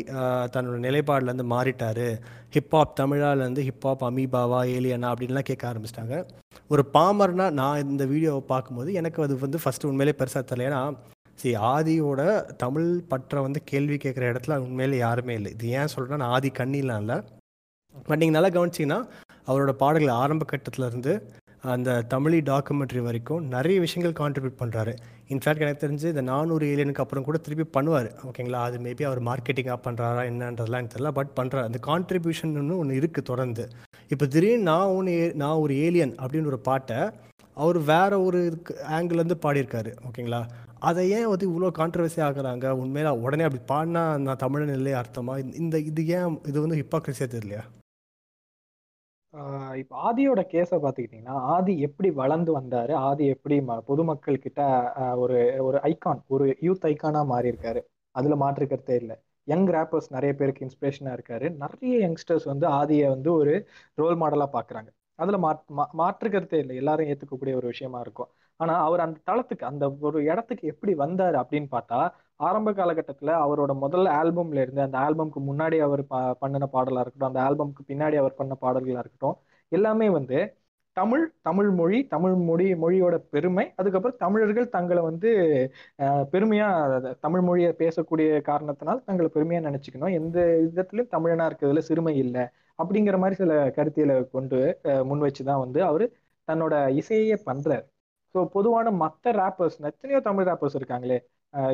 தன்னோட நிலைப்பாடுலேருந்து மாறிட்டார். ஹிப்ஹாப் தமிழாலேருந்து ஹிப்ஹாப் அமீபாவா ஏலியனா அப்படின்லாம் கேட்க ஆரம்பிச்சிட்டாங்க. ஒரு பாமர்னா நான் இந்த வீடியோவை பார்க்கும்போது எனக்கு அது வந்து ஃபஸ்ட்டு உண்மையிலே பெருசாக தெரியல. ஏன்னா சரி ஆதியோட தமிழ் பற்றை வந்து கேள்வி கேட்குற இடத்துல உண்மையிலே யாருமே இல்லை. இது ஏன் சொல்கிறேன்னா நான் ஆதி கண்ணிலாம் இல்லை. பட் நீங்கள் நல்லா கவனிச்சிங்கன்னா அவரோட பாடல்கள் ஆரம்ப கட்டத்திலேருந்து அந்த தமிழி டாக்குமெண்ட்ரி வரைக்கும் நிறைய விஷயங்கள் கான்ட்ரிபியூட் பண்ணுறாரு இன்ஃபேக்ட் எனக்கு தெரிஞ்சு இந்த நானூறு ஏலியனுக்கு அப்புறம் கூட திருப்பி பண்ணுவார். ஓகேங்களா அது மேபி அவர் மார்க்கெட்டிங்காக பண்ணுறாரா என்னன்றதுலாம் எனக்கு தெரியல. பட் பண்ணுறாரு அந்த கான்ட்ரிபியூஷன் ஒன்று இருக்குது தொடர்ந்து. இப்போ திடீர்னு நான் ஒன்று நான் ஒரு ஏலியன் அப்படின்னு ஒரு பாட்டை அவர் வேற ஒரு ஆங்கிள்லேருந்து பாடியிருக்காரு. ஓகேங்களா அதை ஏன் வந்து இவ்வளோ கான்ட்ரவர்சி ஆகுறாங்க? உண்மையில உடனே அப்படி பாடினா நான் தமிழன் இல்லையே அர்த்தமாக இந்த இது ஏன் இது வந்து ஹிப்பாக்ரஸியாக தெரியலையா? இப்போ ஆதியோட கேஸை பார்த்துக்கிட்டிங்கன்னா ஆதி எப்படி வளர்ந்து வந்தார்? ஆதி எப்படி ம- பொதுமக்கள் கிட்ட ஒரு ஒரு ஐகான் ஒரு யூத் ஐகானா மாறியிருக்காரு. அதில் மாற்றிருக்கிறதே மாற்று கருத்தே இல்லை. யங் ரேப்பர்ஸ் நிறைய பேருக்கு இன்ஸ்பிரேஷனாக இருக்காரு. நிறைய யங்ஸ்டர்ஸ் வந்து ஆதியை வந்து ஒரு ரோல் மாடலாக பார்க்குறாங்க அதில் மாற்று மா- மாற்று கருத்தே இல்லை. எல்லாரும் ஏற்றுக்கக்கூடிய ஒரு விஷயமா இருக்கும். ஆனால் அவர் அந்த தளத்துக்கு அந்த ஒரு இடத்துக்கு எப்படி வந்தார் அப்படின்னு பார்த்தா ஆரம்ப காலகட்டத்தில் அவரோட முதல் ஆல்பம்ல இருந்து அந்த ஆல்பம்க்கு முன்னாடி அவர் ப- பண்ணின பாடலாக இருக்கட்டும் அந்த ஆல்பம்க்கு பின்னாடி அவர் பண்ண பாடல்களாக இருக்கட்டும் எல்லாமே வந்து தமிழ் தமிழ் மொழி தமிழ் மொழி மொழியோட பெருமை அதுக்கப்புறம் தமிழர்கள் தங்களை வந்து பெருமையாக பெருமையா தமிழ் மொழியை பேசக்கூடிய காரணத்தினால் தங்களை பெருமையா நினைச்சுக்கணும். எந்த விதத்திலும் தமிழனா இருக்கிறதுல சிறுமை இல்லை அப்படிங்கிற மாதிரி சில கருத்தியலை கொண்டு முன் முன் வச்சுதான் வந்து அவரு தன்னோட இசையே பண்றாரு. ஸோ பொதுவான மற்ற ரேப்பர்ஸ் எத்தனையோ தமிழ் ரேப்பர்ஸ் இருக்காங்களே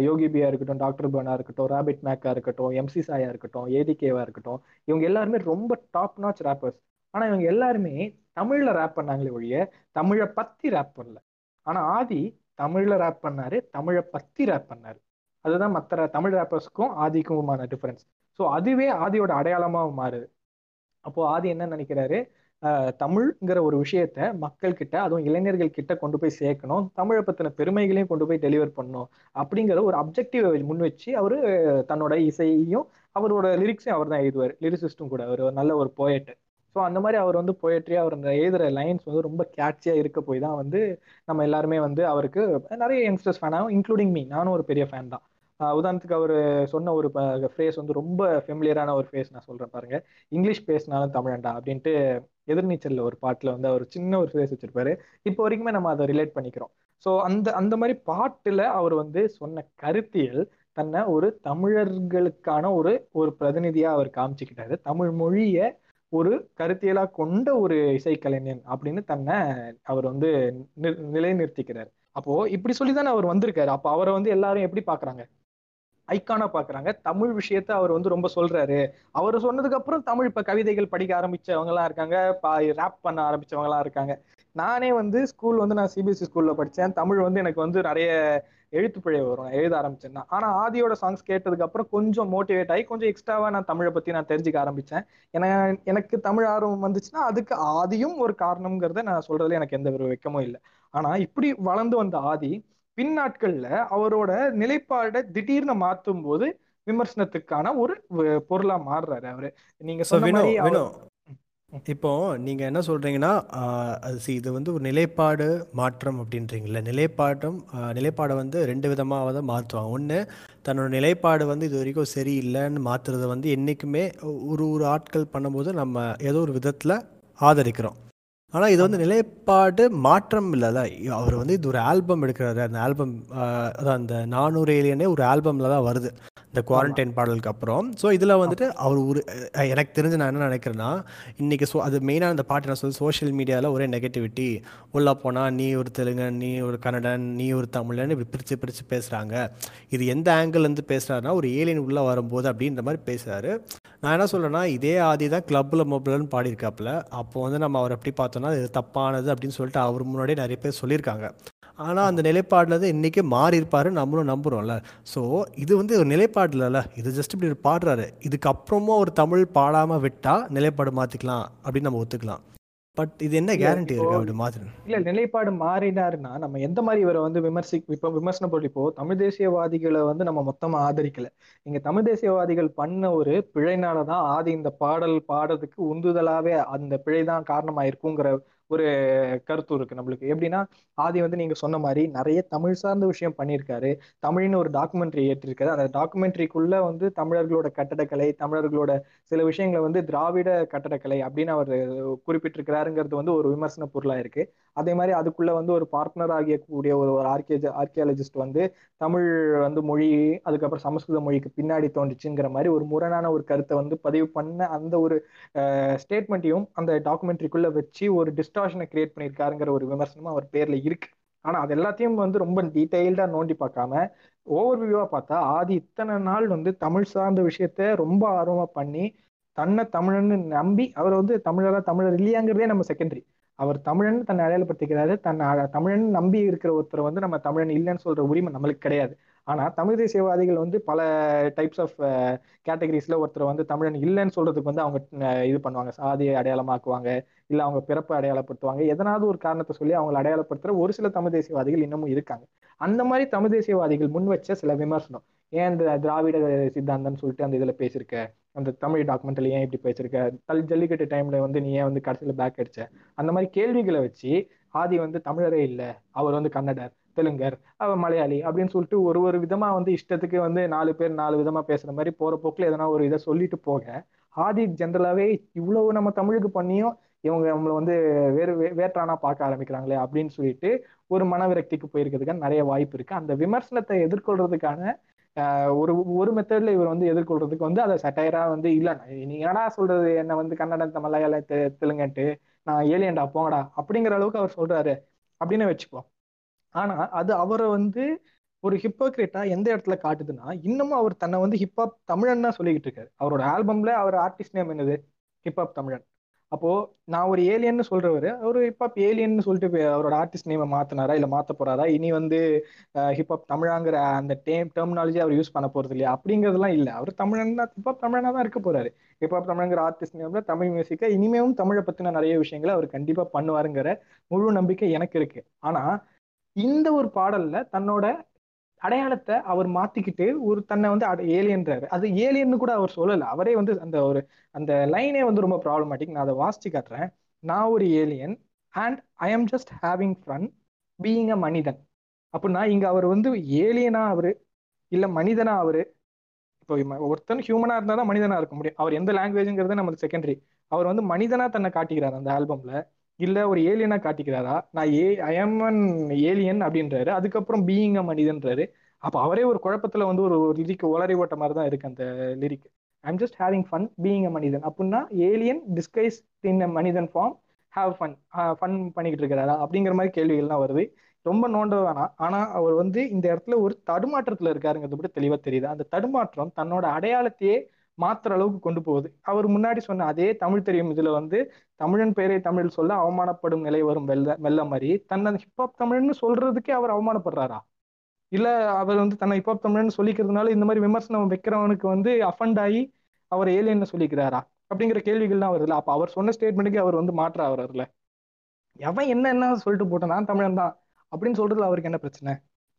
யோகி பியா இருக்கட்டும் டாக்டர் பர்னா இருக்கட்டும் ராபிட் மேக்கா இருக்கட்டும் எம்சி சாயா இருக்கட்டும் ஏடிகேவா இருக்கட்டும் இவங்க எல்லாருமே ரொம்ப டாப் நாச் ரேப்பர்ஸ் ஆனா இவங்க எல்லாருமே தமிழ்ல ரேப் பண்ணாங்களே ஒழிய தமிழை பத்தி ரேப் பண்ணல. ஆனா ஆதி தமிழ்ல ரேப் பண்ணாரு தமிழை பத்தி ரேப் பண்ணாரு. அதுதான் மற்ற தமிழ் ரேப்பர்ஸ்க்கும் ஆதிக்குமான டிஃபரன்ஸ் ஸோ அதுவே ஆதியோட அடையாளமாக மாறுது. அப்போ ஆதி என்ன நினைக்கிறாரு? தமிழ்ங்கிற ஒரு விஷயத்த மக்கள் கிட்ட அதுவும் இளைஞர்கள் கிட்ட கொண்டு போய் சேர்க்கணும். தமிழை பத்தின பெருமைகளையும் கொண்டு போய் டெலிவர் பண்ணணும். அப்படிங்கிற ஒரு அப்ஜெக்டிவ் முன் வச்சு அவர் தன்னோட இசையையும் அவரோட லிரிக்ஸையும் அவர் தான் எழுதுவார். லிரிசிஸ்டும் கூட. அவர் நல்ல ஒரு போயட்டு ஸோ அந்த மாதிரி அவர் வந்து போயட்ரியா அவர் அந்த எழுதுகிற லைன்ஸ் வந்து ரொம்ப கேட்சியாக இருக்க போய் தான் வந்து நம்ம எல்லாருமே வந்து அவருக்கு நிறைய யங்ஸ்டர்ஸ் ஃபேனாகும் இன்க்ளூடிங் மீ நானும் ஒரு பெரிய ஃபேன் தான். உதாரணத்துக்கு அவர் சொன்ன ஒரு ஃப்ரேஸ் வந்து ரொம்ப ஃபெமிலியரான ஒரு ஃபேஸ் நான் சொல்றேன் பாருங்க. இங்கிலீஷ் பேசினாலும் தமிழண்டா அப்படின்ட்டு எதிர்நீச்சல்ல ஒரு பாட்டுல வந்து அவர் சின்ன ஒரு ஃபேஸ் வச்சிருப்பாரு. இப்போ வரைக்குமே நம்ம அதை ரிலேட் பண்ணிக்கிறோம். ஸோ அந்த அந்த மாதிரி பாட்டுல அவர் வந்து சொன்ன கருத்தியல் தன்னை ஒரு தமிழர்களுக்கான ஒரு ஒரு பிரதிநிதியா அவர் காமிச்சுக்கிட்டாரு. தமிழ் மொழிய ஒரு கருத்தியலா கொண்ட ஒரு இசைக்கலைஞன் அப்படின்னு தன்னை அவர் வந்து நிலைநிறுத்திக்கிறார். அப்போ இப்படி சொல்லிதானே அவர் வந்திருக்காரு. அப்போ அவரை வந்து எல்லாரும் எப்படி பாக்குறாங்க? ஐக்கானா பாக்குறாங்க. தமிழ் விஷயத்த அவர் வந்து ரொம்ப சொல்றாரு. அவர் சொன்னதுக்கு அப்புறம் தமிழ் இப்ப கவிதைகள் படிக்க ஆரம்பிச்சவங்க எல்லாம் இருக்காங்க ரேப் பண்ண ஆரம்பிச்சவங்க எல்லாம் இருக்காங்க. நானே வந்து ஸ்கூல் வந்து நான் சிபிஎஸ்சி ஸ்கூல்ல படித்தேன் தமிழ் வந்து எனக்கு வந்து நிறைய எழுத்து பிழை வரும். எழுத ஆரம்பிச்சேன்னா ஆனா ஆதியோட சாங்ஸ் கேட்டதுக்கு அப்புறம் கொஞ்சம் மோட்டிவேட் ஆகி கொஞ்சம் எக்ஸ்ட்ராவா நான் தமிழை பத்தி நான் தெரிஞ்சுக்க ஆரம்பிச்சேன். ஏன்னா எனக்கு தமிழ் ஆர்வம் வந்துச்சுன்னா அதுக்கு ஆதியும் ஒரு காரணம்ங்கிறத நான் சொல்றதுல எனக்கு எந்த ஒரு வெக்கமும் இல்லை. ஆனா இப்படி வளர்ந்து வந்த ஆதி பின்னாட்கள்ல அவரோட நிலைப்பாடை திடீர்னு மாத்தும் போது விமர்சனத்துக்கான ஒரு பொருளா மாறுறாரு அவரு. நீங்க சொன்ன இப்போ நீங்க என்ன சொல்றீங்கன்னா இது வந்து ஒரு நிலைப்பாடு மாற்றம் அப்படின்றீங்களா நிலைப்பாட்டம் நிலைப்பாடை வந்து ரெண்டு விதமாக தான் மாற்றுவாங்க ஒன்று தன்னோட நிலைப்பாடு வந்து இது வரைக்கும் சரியில்லைன்னு மாற்றுறத வந்து என்றைக்குமே ஒரு ஒரு ஆட்கள் பண்ணும்போது நம்ம ஏதோ ஒரு விதத்தில் ஆதரிக்கிறோம். ஆனால் இது வந்து நிலைப்பாடு மாற்றம் இல்லைல்ல அவர் வந்து இது ஒரு ஆல்பம் எடுக்கிறாரு. அந்த ஆல்பம் அதான் அந்த நானூறு ஏலியனே ஒரு ஆல்பமில் தான் வருது. இந்த குவாரண்டைன் பாடலுக்கு அப்புறம். ஸோ இதில் வந்துட்டு அவர் ஒரு எனக்கு தெரிஞ்சு நான் என்ன நினைக்கிறேன்னா இன்றைக்கி ஸோ அது மெயினாக அந்த பாட்டு நான் சொல்லி சோஷியல் மீடியாவில் ஒரே நெகட்டிவிட்டி உள்ளே போனால் நீ ஒரு தெலுங்கன் நீ ஒரு கன்னடன் நீ ஒரு தமிழன் இப்படி பிரித்து பிரித்து பேசுகிறாங்க இது எந்த ஆங்கிள்லேருந்து பேசுகிறாருன்னா ஒரு ஏலியன் உள்ளே வரும்போது அப்படின்ற மாதிரி பேசுகிறாரு நான் என்ன சொல்கிறேன்னா இதே ஆதி தான் கிளப்பில் மொபைல்னு பாடியிருக்காப்புல. அப்போ வந்து நம்ம அவர் எப்படி பார்த்தோம்னா இது தப்பானது அப்படின்னு சொல்லிட்டு அவர் முன்னாடியே நிறைய பேர் சொல்லியிருக்காங்க. ஆனால் அந்த நிலைப்பாடில் தான் இன்றைக்கி மாறி இருப்பார் நம்மளும் நம்புகிறோம்ல ஸோ இது வந்து ஒரு நிலைப்பாடுலல இது ஜஸ்ட் இப்படி பாடுறாரு. இதுக்கப்புறமும் ஒரு தமிழ் பாடாமல் விட்டால் நிலைப்பாடு மாற்றிக்கலாம் அப்படின்னு நம்ம ஒத்துக்கலாம். பட் இது என்ன கேரண்டி இருக்கு? அப்படி மாதிரி இல்ல நிலைப்பாடு மாறினாருன்னா நம்ம எந்த மாதிரி இவரை வந்து விமர்சி இப்ப விமர்சனம் போட்டு இப்போ தமிழ் தேசியவாதிகளை வந்து நம்ம மொத்தமா ஆதரிக்கல. இங்க தமிழ் தேசியவாதிகள் பண்ண ஒரு பிழைனாலதான் ஆதி இந்த பாடல் பாடுறதுக்கு உந்துதலாவே அந்த பிழை தான் காரணமா இருக்குங்கிற ஒரு கருத்து இருக்கு நம்மளுக்கு. எப்படின்னா ஆதி வந்து நீங்க சொன்ன மாதிரி நிறைய தமிழ் சார்ந்த விஷயம் பண்ணியிருக்காரு. தமிழ்னு ஒரு டாக்குமெண்ட்ரி ஏற்றிருக்காரு. அந்த டாக்குமெண்ட்ரிக்குள்ள வந்து தமிழர்களோட கட்டடக்கலை தமிழர்களோட சில விஷயங்களை வந்து திராவிட கட்டடக்கலை அப்படின்னு அவர் குறிப்பிட்டிருக்கிறாருங்கிறது வந்து ஒரு விமர்சன பொருளா இருக்கு. அதே மாதிரி அதுக்குள்ள வந்து ஒரு பார்ட்னர் ஆகியக்கூடிய ஒரு ஒரு ஆர்கிய ஆர்கியாலஜிஸ்ட் வந்து தமிழ் வந்து மொழி அதுக்கப்புறம் சமஸ்கிருத மொழிக்கு பின்னாடி தோன்றுச்சுங்கிற மாதிரி ஒரு முரணான ஒரு கருத்தை வந்து பதிவு பண்ண அந்த ஒரு ஸ்டேட்மெண்ட்டையும் அந்த டாக்குமெண்ட்ரிக்குள்ள வச்சு ஒரு டிஸ்டார்ஷனை கிரியேட் பண்ணியிருக்காருங்கிற ஒரு விமர்சனமும் அவர் பேர்ல இருக்கு. ஆனா அது எல்லாத்தையும் வந்து ரொம்ப டீட்டெயில்டா நோண்டி பார்க்காம ஓவர் வியூவா பார்த்தா ஆதி இத்தனை நாள் வந்து தமிழ் சார்ந்த விஷயத்த ரொம்ப ஆர்வமா பண்ணி தன்னை தமிழன்னு நம்பி அவர் வந்து தமிழரா தமிழர் இல்லையாங்கிறதே நம்ம செகண்டரி அவர் தமிழன் தன்னை அடையாளப்படுத்திக்கிறாரு. தன்னை தமிழன் நம்பி இருக்கிற ஒருத்தர் வந்து நம்ம தமிழன் இல்லைன்னு சொல்ற உரிமை நம்மளுக்கு கிடையாது. ஆனா தமிழ் தேசியவாதிகள் வந்து பல டைப்ஸ் ஆஃப் கேட்டகரிஸ்ல ஒருத்தர் வந்து தமிழன் இல்லைன்னு சொல்றதுக்கு வந்து அவங்க இது பண்ணுவாங்க. சாதியை அடையாளமாக்குவாங்க இல்ல அவங்க பிறப்பை அடையாளப்படுத்துவாங்க. எதனாவது ஒரு காரணத்தை சொல்லி அவங்களை அடையாளப்படுத்துற ஒரு சில தமிழ் தேசியவாதிகள் இன்னமும் இருக்காங்க. அந்த மாதிரி தமிழ் தேசியவாதிகள் முன் வச்ச சில விமர்சனம். ஏன் இந்த திராவிட சித்தாந்தம்னு சொல்லிட்டு அந்த இதுல பேசியிருக்க? அந்த தமிழ் டாக்குமெண்ட்ல ஏன் இப்படி பேசியிருக்க தல் ஜல்லிக்கட்டு டைம்ல வந்து நீ ஏன் வந்து கடைசியில பேக் அடிச்ச? அந்த மாதிரி கேள்விகளை வச்சு ஆதி வந்து தமிழரே இல்லை. அவர் வந்து கன்னடர் தெலுங்கர் அவர் மலையாளி அப்படின்னு சொல்லிட்டு ஒரு ஒரு விதமா வந்து இஷ்டத்துக்கு வந்து நாலு பேர் நாலு விதமா பேசுற மாதிரி போற போக்குல எதனா ஒரு இதை சொல்லிட்டு போக ஆதி ஜென்ரலாவே இவ்வளவு நம்ம தமிழுக்கு பண்ணியும் இவங்க நம்மளை வந்து வேறு வேற்றானா பார்க்க ஆரம்பிக்கிறாங்களே அப்படின்னு சொல்லிட்டு ஒரு மனவிரக்திக்கு போயிருக்கிறதுக்கான நிறைய வாய்ப்பு இருக்கு. அந்த விமர்சனத்தை எதிர்கொள்றதுக்கான ஒரு ஒரு மெத்தட்ல இவர் வந்து எதிர்கொள்றதுக்கு வந்து அதை சட்டையரா வந்து இல்ல நீ என்னடா சொல்றது? என்ன வந்து கன்னடம் மலையாள தெலுங்கன்ட்டு நான் ஏலியன்டா போங்கடா அப்படிங்கிற அளவுக்கு அவர் சொல்றாரு அப்படின்னு வச்சுப்போம் ஆனா அது அவரை வந்து ஒரு ஹிப்போக்ரேட்டா எந்த இடத்துல காட்டுதுன்னா இன்னமும் அவர் தன்னை வந்து ஹிப்ஹாப் தமிழன் தான் சொல்லிக்கிட்டு இருக்காரு. அவரோட ஆல்பம்ல அவர் ஆர்டிஸ்ட் நேம் என்னது? ஹிப்ஹாப் தமிழன். அப்போ நான் ஒரு ஏலியன்னு சொல்றவர் அவரு ஹிப்ஹாப் ஏலியன்னு சொல்லிட்டு அவரோட ஆர்டிஸ்ட் நேமை மாத்தினாரா இல்ல மாத்த போறாரா? இனி வந்து ஹிப்ஹாப் தமிழாங்கிற அந்த டேம் டெர்மினாலஜி அவர் யூஸ் பண்ண போறது இல்லையா? அப்படிங்கிறதுலாம் இல்ல. அவர் தமிழன்னா ஹிப்ஹாப் தமிழனா தான் இருக்க போறாரு. ஹிப்ஹாப் தமிழங்கிற ஆர்டிஸ்ட் நேம்ல தமிழ் மியூசிக்கை இனிமேவும் தமிழை பத்தின நிறைய விஷயங்களை அவர் கண்டிப்பா பண்ணுவாருங்கிற முழு நம்பிக்கை எனக்கு இருக்கு. ஆனா இந்த ஒரு பாடல்ல தன்னோட அடையாளத்தை அவர் மாத்திக்கிட்டு ஒரு தன்னை வந்து ஏலியன்றாரு. அது ஏலியன்னு கூட அவர் சொல்லல. அவரே வந்து அந்த ஒரு அந்த லைனே வந்து ரொம்ப ப்ராப்ளமேட்டிக் நான் அதை வாசிச்சு காட்டுறேன். நான் ஒரு alien and I'm just having fun being a மனிதன். அப்படின்னா இங்க அவர் வந்து ஏலியனா அவரு இல்ல மனிதனா அவரு இப்போ ஒருத்தன் ஹியூமனா இருந்தா தான் மனிதனா இருக்க முடியும். அவர் எந்த லாங்குவேஜ்ங்கிறது நமக்கு செகண்டரி அவர் வந்து மனிதனா தன்னை காட்டிக்கிறார் அந்த ஆல்பம்ல இல்ல ஒரு ஏலியனா காட்டிக்கிறாரா? நான் ஏ ஐஎம்என் ஏலியன் அப்படின்றாரு. அதுக்கப்புறம் பீயிங் அ மனிதன்றாரு. அப்ப அவரே ஒரு குழப்பத்துல வந்து ஒரு லிரிக் உளறி ஓட்ட மாதிரி தான் இருக்கு அந்த lyric I'm just having fun being a மனிதன். அப்படின்னா ஏலியன் டிஸ்கைஸ் இன் அ மனிதன் ஃபார்ம் ஹாவ் ஃபன் ஃபன் பண்ணிக்கிட்டு இருக்கிறாரா? அப்படிங்கிற மாதிரி கேள்விகள்லாம் வருது. ரொம்ப நோண்ட வேணாம். ஆனா அவர் வந்து இந்த இடத்துல ஒரு தடுமாற்றத்துல இருக்காருங்கிறது மட்டும் தெளிவா தெரியுது. அந்த தடுமாற்றம் தன்னோட அடையாளத்தையே மாத்துற அளவுக்கு கொண்டு போகுது. அவர் முன்னாடி சொன்ன அதே தமிழ் தெரியும். இதுல வந்து தமிழன் பெயரை தமிழ் சொல்ல அவமானப்படும் நிலை வரும் வெள்ள வெள்ள மாதிரி தன்னை ஹிப்ஹாப் தமிழ்னு சொல்றதுக்கே அவர் அவமானப்படுறாரா? இல்ல அவர் வந்து தன்னை ஹிப்ஹாப் தமிழ்னு சொல்லிக்கிறதுனால இந்த மாதிரி விமர்சனம் வைக்கிறவனுக்கு வந்து அஃபண்ட் ஆகி அவர் ஏலியன் சொல்லிக்கிறாரா? அப்படிங்கிற கேள்விகள்லாம் வருதுல்ல. அப்ப அவர் சொன்ன ஸ்டேட்மெண்ட்டுக்கு அவர் வந்து மாற்ற அவர்ல எவன் என்ன என்ன சொல்லிட்டு போட்டான்? நான் தமிழன் தான். அப்படின்னு சொல்றதுல அவருக்கு என்ன பிரச்சனை?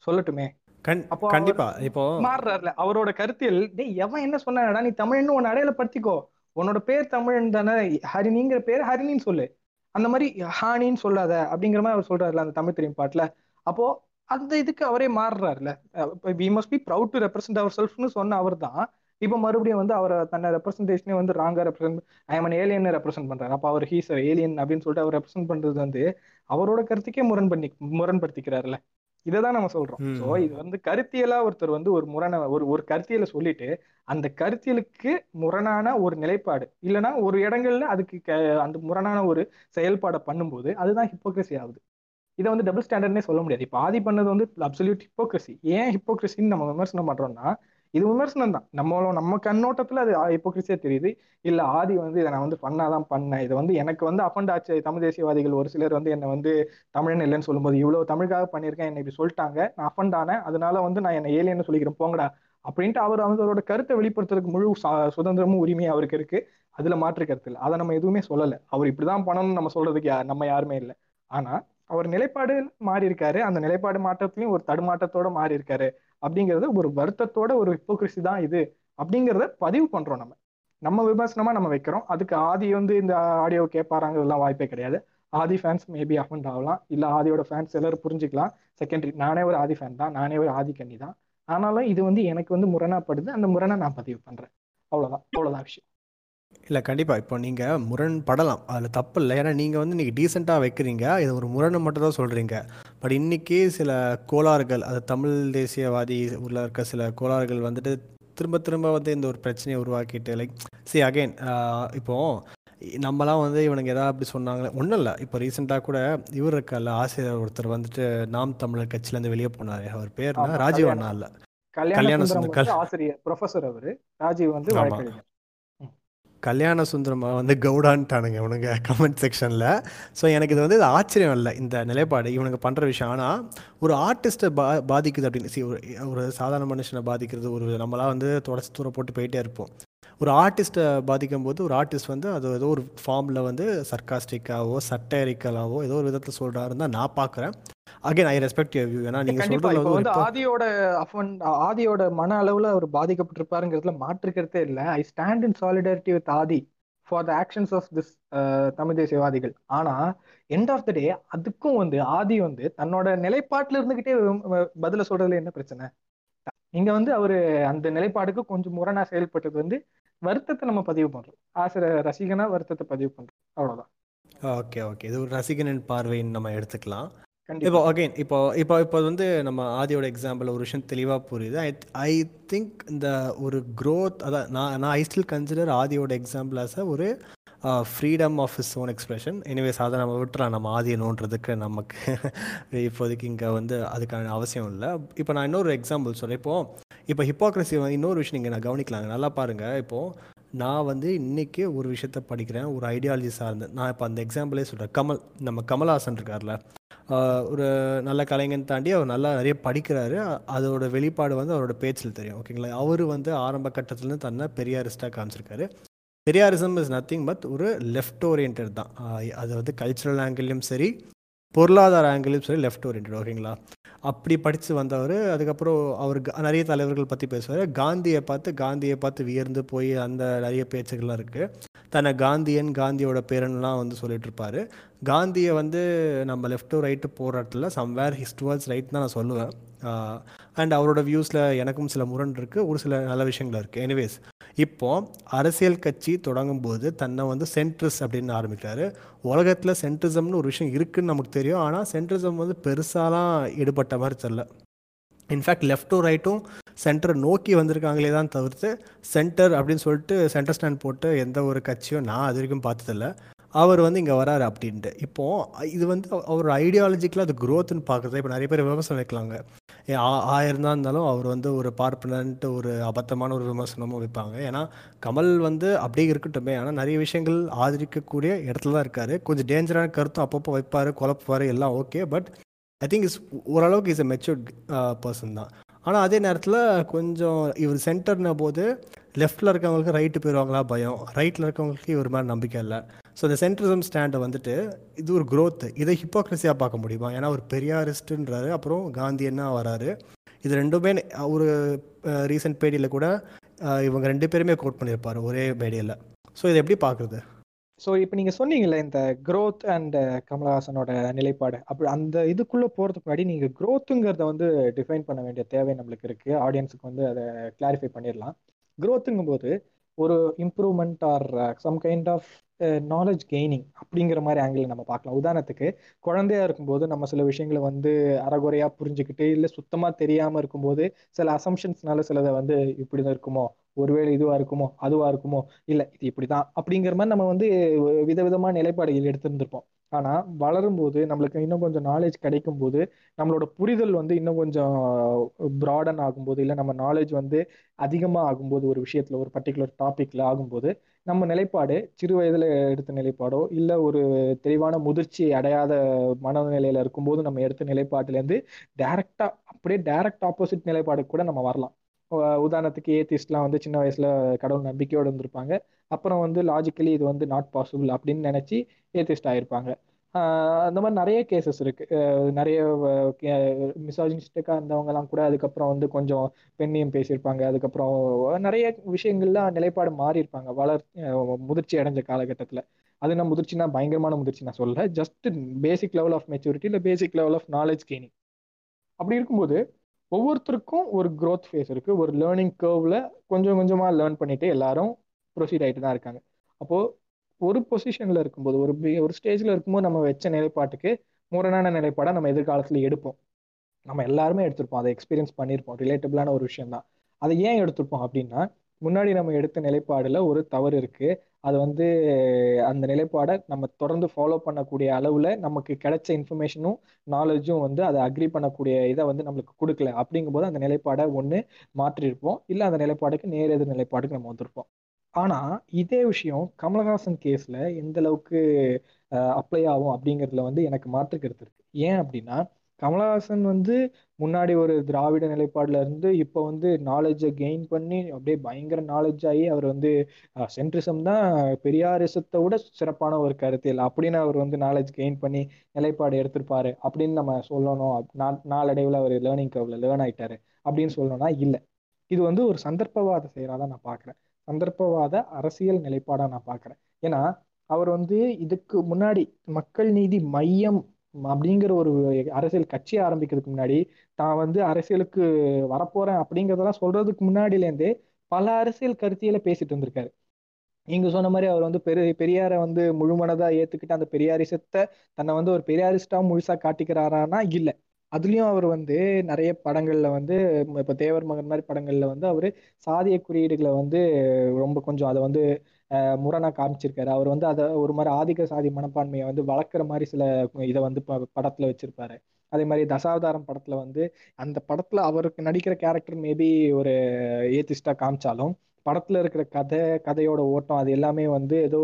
சொல்லட்டுமே. கண்டிப்பா. இப்போ மாறுறாருல. அவரோட கருத்தியல் டேய் எவன் என்ன சொன்னாடா நீ தமிழ்னு உன்னை அடையாளப்படுத்திக்கோ. உன்னோட பேர் தமிழன் தானே. ஹரிணிங்கிற பேர் ஹரிணின்னு சொல்லு. அந்த மாதிரி ஹானின்னு சொல்லாத. அப்படிங்கிற மாதிரி அவர் சொல்றாருல அந்த தமிழ் தெரியும் பாட்டுல. அப்போ அந்த இதுக்கு அவரே மாறுறாருல. We must be proud to represent அவர் செல்ஃப்னு சொன்ன அவர் தான் இப்போ மறுபடியும் வந்து அவர் தன்னை ரெப்ரஸன்டேஷனே வந்து ராங்கா ரெப்ரசென்ட் ஐஎம் ஏலியன் ரெப்ரசென்ட் பண்றாரு. அப்போ அவர் ஹீஸ் ஏலியன் அப்படின்னு சொல்லிட்டு அவர் ரெப்ரசென்ட் பண்றது வந்து அவரோட கருத்துக்கே முரண் பண்ணி முரண்படுத்திக்கிறாருல. இதை தான் நம்ம சொல்றோம். ஸோ இது வந்து கருத்தியலா ஒருத்தர் வந்து ஒரு முரண ஒரு ஒரு கருத்தியலை சொல்லிட்டு அந்த கருத்தியலுக்கு முரணான ஒரு நிலைப்பாடு இல்லைன்னா ஒரு இடங்கள்ல அதுக்கு அந்த முரணான ஒரு செயல்பாடை பண்ணும்போது அதுதான் ஹிப்போக்ரஸி ஆகுது. இதை வந்து டபுள் ஸ்டாண்டர்ட்னே சொல்ல முடியாது. இப்போ ஆதி பண்ணது வந்து அப்சல்யூட் ஹிப்போக்ரஸி ஏன் ஹிப்போக்ரஸின்னு நம்ம விமர்சனம் பண்றோம்னா இது விமர்சனம் தான் நம்மளோட நம்ம கண்ணோட்டத்துல அது ஹிப்போக்ரஸியா தெரியுது. இல்ல ஆதி வந்து இதை நான் வந்து பண்ணாதான் பண்ணேன். இதை வந்து எனக்கு வந்து அஃபண்ட் ஆச்சு. தமிழ் தேசியவாதிகள் ஒரு சிலர் வந்து என்னை வந்து தமிழன் இல்லைன்னு சொல்லும்போது இவ்வளவு தமிழுக்காக பண்ணியிருக்கேன் என்னை இப்படி சொல்லிட்டாங்க. நான் அஃபண்ட் ஆனேன். அதனால வந்து நான் என்னை ஏலியன்னு சொல்லிக்கிறேன். போங்கடா. அப்படின்ட்டு அவர் வந்து அவரோட கருத்தை வெளிப்படுத்துறதுக்கு முழு சுதந்திரமும் உரிமையும் அவருக்கு இருக்கு. அதுல மாற்று கருத்து இல்லை. அதை நம்ம எதுவுமே சொல்லலை. அவர் இப்படிதான் பண்ணணும்னு நம்ம சொல்றதுக்கு நம்ம யாருமே இல்லை. ஆனா அவர் நிலைப்பாடு மாறி இருக்காரு அந்த நிலைப்பாடு மாற்றத்திலையும் ஒரு தடுமாற்றத்தோட மாறி இருக்காரு அப்படிங்கிறது ஒரு வருத்தத்தோட ஒரு ஹிப்போக்ரிசி தான் இது அப்படிங்கிறத பதிவு பண்றோம் நம்ம. நம்ம விமர்சனமா நம்ம வைக்கிறோம். அதுக்கு ஆதி வந்து இந்த ஆடியோ கேட்பாராங்கிறதுலாம் வாய்ப்பே கிடையாது. ஆதி ஃபேன்ஸ் மேபி அஃபண்ட் ஆகலாம். இல்ல ஆதியோட ஃபேன்ஸ் எல்லாரும் புரிஞ்சுக்கலாம். செகண்டரி நானே ஒரு ஆதி ஃபேன் தான். நானே ஒரு ஆதி கண்ணி தான். ஆனாலும் இது வந்து எனக்கு வந்து முரணாப்படுது. அந்த முரணை நான் பதிவு பண்றேன். அவ்வளவுதான். அவ்வளவுதான் விஷயம். இல்லை கண்டிப்பாக இப்போ நீங்கள் முரண்படலாம். அதில் தப்பு இல்லை ஏன்னா நீங்கள் வந்து இன்றைக்கி டீசெண்டாக வைக்கிறீங்க. இது ஒரு முரணை மட்டும் தான் சொல்கிறீங்க பட் இன்றைக்கி சில கோளாறுகள் அது தமிழ் தேசியவாதி உள்ள இருக்க சில கோளாறுகள் வந்துட்டு திரும்ப திரும்ப வந்து இந்த ஒரு பிரச்சனையை உருவாக்கிட்டு லைக் சி அகைன் இப்போது நம்மலாம் வந்து இவனுங்க எதாவது அப்படி சொன்னாங்களே ஒன்றும் இல்லை. இப்போ ரீசெண்டாக கூட இவர் இருக்கல ஆசிரியர் ஒருத்தர் வந்துட்டு நாம் தமிழர் கட்சியிலேருந்து வெளியே போனார். அவர் பேர் ராஜீவ் அண்ணா இல்லை. கல்யாண சுந்தரம் ஆசிரியர் ப்ரொஃபசர் அவரு. ராஜீவ் வந்து வழக்கறிஞர். கல்யாண சுந்தரமாக வந்து கவுடான்ட்டானுங்க இவனுங்க கமெண்ட் செக்ஷனில் ஸோ எனக்கு இது வந்து இது ஆச்சரியம் இல்லை இந்த நிலைப்பாடு இவனுங்க பண்ணுற விஷயம். ஆனால் ஒரு ஆர்டிஸ்ட்டை பா பாதிக்குது அப்படின்னு சி ஒரு ஒரு சாதாரண மனுஷனை பாதிக்கிறது ஒரு நம்மளாம் வந்து தொடச்சி தூரம் போட்டு போயிட்டே இருப்போம். ஒரு ஆர்டிஸ்ட்டை பாதிக்கும் போது ஒரு ஆர்டிஸ்ட் வந்து அது ஏதோ ஒரு ஃபார்மில் வந்து சர்க்காஸ்டிக்காவோ சட்டரிக்கலாவோ ஏதோ ஒரு விதத்தில் சொல்கிறாருன்னு தான் நான் பார்க்குறேன் again I respect you view ஏன்னா நீங்க சொல்றது வந்து ஆதியோட அஃபன் ஆதியோட மன அளவுல அவர் பாதிக்கப்பட்டிருப்பாருங்கிறதுல மாற்றுக்கிறதே இல்ல. I stand in solidarity with Adhi for the actions of this Tamil தேசியவாதிகள். ஆனா எண்ட் ஆஃப் த டே அதுக்கும் வந்து ஆதி வந்து தன்னோட நிலைப்பாட்டுல இருந்துகிட்டே பதில சொல்றதுல என்ன பிரச்சனை? இங்க வந்து அவரு அந்த நிலைப்பாடுக்கு கொஞ்சம் முரணா செயல்பட்டது வந்து வருத்தத்தை நம்ம பதிவு பண்றோம். ஆசிரியர் ரசிகனா வருத்தத்தை பதிவு பண்றோம். அவ்வளவுதான். ஓகே ஓகே இது ஒரு ரசிகனின் பார்வைன்னு நம்ம எடுத்துக்கலாம். இப்போ அகைன் இப்போ இப்போ இப்போ வந்து நம்ம ஆதியோட எக்ஸாம்பிள் ஒரு விஷயம் தெளிவாக புரியுது. ஐ ஐ திங்க் இந்த ஒரு க்ரோத் அதான் நான் நான் ஐ ஸ்டில் கன்சிடர் ஆதியோட எக்ஸாம்பிள் ஆஸ் ஒரு freedom of is own expression anyways அதை நம்ம விட்டுறோம் நம்ம ஆதி நோன்றதுக்கு நமக்கு இப்போதைக்கு இங்கே வந்து அதுக்கான அவசியம் இல்லை. இப்போ நான் இன்னொரு எக்ஸாம்பிள் சொல்கிறேன் இப்போது இப்போ ஹிப்போக்ரஸி இன்னொரு விஷயம் நீங்கள் நான் கவனிக்கலாங்க. நல்லா பாருங்கள் இப்போது நான் வந்து இன்றைக்கி ஒரு விஷயத்த படிக்கிறேன். ஒரு ஐடியாலஜி சார்ந்து. நான் இப்போ அந்த எக்ஸாம்பிளே சொல்கிறேன் கமல் நம்ம கமல்ஹாசன் இருக்கார்ல. ஒரு நல்ல கலைஞன் தாண்டி அவர் நல்லா நிறைய படிக்கிறாரு. அதோட வெளிப்பாடு வந்து அவரோட பேச்சில் தெரியும். ஓகேங்களா? அவர் வந்து ஆரம்ப கட்டத்துலேருந்து தன்னை பெரியாரிஸ்டாக காமிச்சிருக்காரு. பெரியாரிசம் இஸ் நத்திங் பட் ஒரு லெஃப்ட் ஓரியன்ட் தான் அது வந்து கல்ச்சுரல் ஆங்கிள்லையும் சரி பொருளாதார ஆங்கிளும் சரி லெஃப்ட் ஓரியன்ட் ஓகேங்களா? அப்படி படித்து வந்தவர் அதுக்கப்புறம் அவர் க- நிறைய தலைவர்கள் பற்றி பேசுவார். காந்தியை பார்த்து காந்தியை பார்த்து வியர்ந்து போய் அந்த நிறைய பேச்சுகள்லாம் இருக்குது தன்னை காந்தியன் காந்தியோட பேரன்லாம் வந்து சொல்லிட்டு இருப்பார் காந்தியை வந்து நம்ம லெஃப்ட் டு ரைட்டு போராட்டத்தில் சம்வேர் ஹிஸ் டுவர்ட்ஸ் ரைட் தான் நான் சொல்லுவேன். அண்ட் அவரோட வியூஸில் எனக்கும் சில முரண் இருக்குது ஒரு சில நல்ல விஷயங்கள் இருக்குது எனிவேஸ் இப்போ அரசியல் கட்சி தொடங்கும் போது தன்னை வந்து சென்ட்ரிஸ் அப்படின்னு ஆரம்பிக்கிறாரு. உலகத்தில் சென்ட்ரிசம்னு ஒரு விஷயம் இருக்குன்னு நமக்கு தெரியும். ஆனால் சென்ட்ரிசம் வந்து பெருசாலாம் ஈடுபட்ட மாதிரி தெரில இன்ஃபேக்ட் லெஃப்ட்டும் ரைட்டும் சென்டர் நோக்கி வந்திருக்காங்களே தான் தவிர்த்து சென்டர் அப்படின்னு சொல்லிட்டு சென்டர் ஸ்டாண்ட் போட்டு எந்த ஒரு கட்சியும் நான் அது வரைக்கும் பார்த்ததில்ல. அவர் வந்து இங்கே வராரு அப்படின்ட்டு. இப்போது இது வந்து அவர் ஐடியாலஜிக்கலாக அது க்ரோத்துன்னு பார்க்குறது இப்போ நிறைய பேர் விமர்சனம் வைக்கலாங்க. ஆயிரம் தான் இருந்தாலும் அவர் வந்து ஒரு பார்ப்பனன்ட்டு ஒரு அபத்தமான ஒரு விமர்சனமும் வைப்பாங்க. ஏன்னா கமல் வந்து அப்படியே இருக்கட்டுமே. ஆனால் நிறைய விஷயங்கள் ஆதரிக்கக்கூடிய இடத்துல தான் இருக்கார். கொஞ்சம் டேஞ்சரான கருத்தும் அப்பப்போ வைப்பார் குழப்புவார் எல்லாம் okay but I think is ஓரளவுக்கு இஸ் எ மெச்சூர்ட் பர்சன் தான். ஆனால் அதே நேரத்தில் கொஞ்சம் இவர் சென்டர்ன போது லெஃப்ட்டில் இருக்கவங்களுக்கு ரைட்டு போயிடுவாங்களா பயம். ரைட்டில் இருக்கவங்களுக்கு இவர் மேலே நம்பிக்கை இல்லை. ஸோ இந்த சென்ட்ரிசம் ஸ்டாண்டை வந்துட்டு இது ஒரு க்ரோத்து இதை ஹிப்போக்ரஸியாக பார்க்க முடியுமா? ஏன்னா ஒரு பெரியாரிஸ்ட்டுன்றாரு அப்புறம் காந்தியன்னா வராரு இது ரெண்டுமே ஒரு ரீசெண்ட் பேடியில் கூட இவங்க ரெண்டு பேருமே கோட் பண்ணியிருப்பார் ஒரே மேடியில் ஸோ இதை எப்படி பார்க்குறது? ஸோ இப்போ நீங்கள் சொன்னீங்கல்ல இந்த க்ரோத் அண்ட் கமலஹாசனோட நிலைப்பாடு அப்படி அந்த இதுக்குள்ளே போகிறதுக்கு முன்னாடி நீங்கள் க்ரோத்துங்கிறத வந்து டிஃபைன் பண்ண வேண்டிய தேவை நம்மளுக்கு இருக்குது ஆடியன்ஸுக்கு வந்து அதை கிளாரிஃபை பண்ணிடலாம். க்ரோத்துங்கும் போது ஒரு improvement or some kind of knowledge gaining அப்படிங்கிற மாதிரி ஆங்கிள் நம்ம பார்க்கலாம். உதாரணத்துக்கு குழந்தையா இருக்கும்போது நம்ம சில விஷயங்களை வந்து அறகுறையா புரிஞ்சுக்கிட்டு இல்லை சுத்தமாக தெரியாமல் இருக்கும்போது சில அசம்ஷன்ஸ்னால சிலதை வந்து இப்படி தான் இருக்குமோ ஒருவேளை இதுவா இருக்குமோ அதுவா இருக்குமோ இல்லை இது இப்படிதான் அப்படிங்கிற மாதிரி நம்ம வந்து விதவிதமான நிலைப்பாடுகள் எடுத்திருந்திருப்போம். ஆனா வளரும்போது நம்மளுக்கு இன்னும் கொஞ்சம் நாலேஜ் கிடைக்கும் போது நம்மளோட புரிதல் வந்து இன்னும் கொஞ்சம் ப்ராடன் ஆகும்போது இல்லை நம்ம நாலேஜ் வந்து அதிகமாக ஆகும்போது ஒரு விஷயத்துல ஒரு பர்டிகுலர் டாபிக்ல ஆகும்போது நம்ம நிலைப்பாடு சிறு வயதில் எடுத்த நிலைப்பாடோ இல்லை ஒரு தெளிவான முதிர்ச்சி அடையாத மனநிலையில் இருக்கும்போது நம்ம எடுத்த நிலைப்பாட்டிலேருந்து டேரெக்டாக அப்படியே டேரக்ட் ஆப்போசிட் நிலைப்பாடு கூட நம்ம வரலாம். உதாரணத்துக்கு ஏத்திஸ்ட்லாம் வந்து சின்ன வயசில் கடவுள் நம்பிக்கையோடு இருந்திருப்பாங்க. அப்புறம் வந்து லாஜிக்கலி இது வந்து நாட் பாசிபிள் அப்படின்னு நினச்சி ஏத்திஸ்ட் ஆகிருப்பாங்க அந்த மாதிரி நிறைய கேசஸ் இருக்கு. நிறைய மிசாஜினிஸ்டிக்கா இருந்தவங்கலாம் கூட அதுக்கப்புறம் வந்து கொஞ்சம் பெண்ணியம் பேசியிருப்பாங்க. அதுக்கப்புறம் நிறைய விஷயங்கள்லாம் நிலைப்பாடு மாறி இருப்பாங்க வளர் முதிர்ச்சி அடைஞ்ச காலகட்டத்தில். அது நான் முதிர்ச்சினா பயங்கரமான முதிர்ச்சி நான் சொல்ல just basic level of maturity இல்லை basic level of knowledge gaining அப்படி இருக்கும்போது ஒவ்வொருத்தருக்கும் ஒரு க்ரோத் ஃபேஸ் இருக்கு. ஒரு லேர்னிங் கர்வ்ல கொஞ்சம் கொஞ்சமா லேர்ன் பண்ணிட்டு எல்லாரும் ப்ரொசீட் ஆயிட்டு தான் இருக்காங்க. அப்போ ஒரு பொசிஷன்ல இருக்கும்போது ஒரு ஒரு ஸ்டேஜ்ல இருக்கும்போது நம்ம வச்ச நிலைப்பாட்டுக்கு முரணான நிலைப்பாடை நம்ம எதிர்காலத்துல எடுப்போம். நம்ம எல்லாருமே எடுத்திருப்போம். அதை எக்ஸ்பீரியன்ஸ் பண்ணியிருப்போம். ரிலேட்டபிளான ஒரு விஷயம் தான். அதை ஏன் எடுத்திருப்போம் அப்படின்னா முன்னாடி நம்ம எடுத்த நிலைப்பாடுல ஒரு தவறு இருக்கு. அது வந்து அந்த நிலைப்பாடை நம்ம தொடர்ந்து ஃபாலோ பண்ணக்கூடிய அளவுல நமக்கு கிடைச்ச இன்ஃபர்மேஷனும் நாலேஜும் வந்து அதை அக்ரி பண்ணக்கூடிய இதை வந்து நம்மளுக்கு கொடுக்கல. அப்படிங்கும்போது அந்த நிலைப்பாடை ஒன்று மாற்றிருப்போம் இல்லை அந்த நிலைப்பாடுக்கு நேர் எதிர் நிலைப்பாடுக்கு நம்ம வந்திருப்போம். ஆனா இதே விஷயம் கமலஹாசன் கேஸ்ல எந்த அளவுக்கு அப்ளை ஆகும் அப்படிங்கிறதுல வந்து எனக்கு மாற்று கருத்து இருக்கு. ஏன் அப்படின்னா கமலஹாசன் வந்து முன்னாடி ஒரு திராவிட நிலைப்பாடுல இருந்து இப்போ வந்து நாலேஜை கெயின் பண்ணி அப்படியே பயங்கர நாலேஜ் ஆகி அவர் வந்து சென்ட்ரிசம் தான் பெரியாரிசத்தை விட சிறப்பான ஒரு கருத்தியல். அப்படின்னு அவர் வந்து நாலேஜ் கெயின் பண்ணி நிலைப்பாடு எடுத்திருப்பாரு அப்படின்னு நம்ம சொல்லணும். நா- அவர் லேர்னிங் கவ்ல லேர்ன் ஆயிட்டாரு அப்படின்னு சொல்லணும்னா இல்லை. இது வந்து ஒரு சந்தர்ப்பவாத செயலாக தான் நான் பார்க்குறேன். சந்தர்ப்பவாத அரசியல் நிலைப்பாடா நான் பார்க்குறேன் ஏன்னா அவர் வந்து இதுக்கு முன்னாடி மக்கள் நீதி மையம் அப்படிங்கிற ஒரு அரசியல் கட்சி ஆரம்பிக்கிறதுக்கு முன்னாடி தான் வந்து அரசியலுக்கு வரப்போறேன் அப்படிங்கிறதெல்லாம் சொல்றதுக்கு முன்னாடிலேருந்தே பல அரசியல் கருத்தியலை பேசிட்டு இருந்திருக்காரு நீங்க சொன்ன மாதிரி அவர் வந்து பெரிய பெரியாரை வந்து முழுமனதா ஏத்துக்கிட்டு அந்த பெரியாரிசத்தை தன்னை வந்து ஒரு பெரியாரிஸ்டா முழுசா காட்டிக்கிறாரானா? இல்லை. அதுலயும் அவர் வந்து நிறைய படங்கள்ல வந்து இப்ப தேவர் மகன் மாதிரி படங்கள்ல வந்து அவர் சாதிய குறியீடுகளை வந்து ரொம்ப கொஞ்சம் அதை வந்து அஹ், முரணா காமிச்சிருக்காரு. அவர் வந்து அதை ஒரு மாதிரி ஆதிக்க சாதி மனப்பான்மையை வந்து வளர்க்குற மாதிரி சில இதை வந்து ப- படத்துல வச்சிருப்பாரு. அதே மாதிரி தசாவதாரம் படத்துல வந்து அந்த படத்துல அவருக்கு நடிக்கிற கேரக்டர் மேபி ஒரு ஏத்திஸ்டா காமிச்சாலும் படத்துல இருக்கிற கதை கதையோட ஓட்டம் அது எல்லாமே வந்து ஏதோ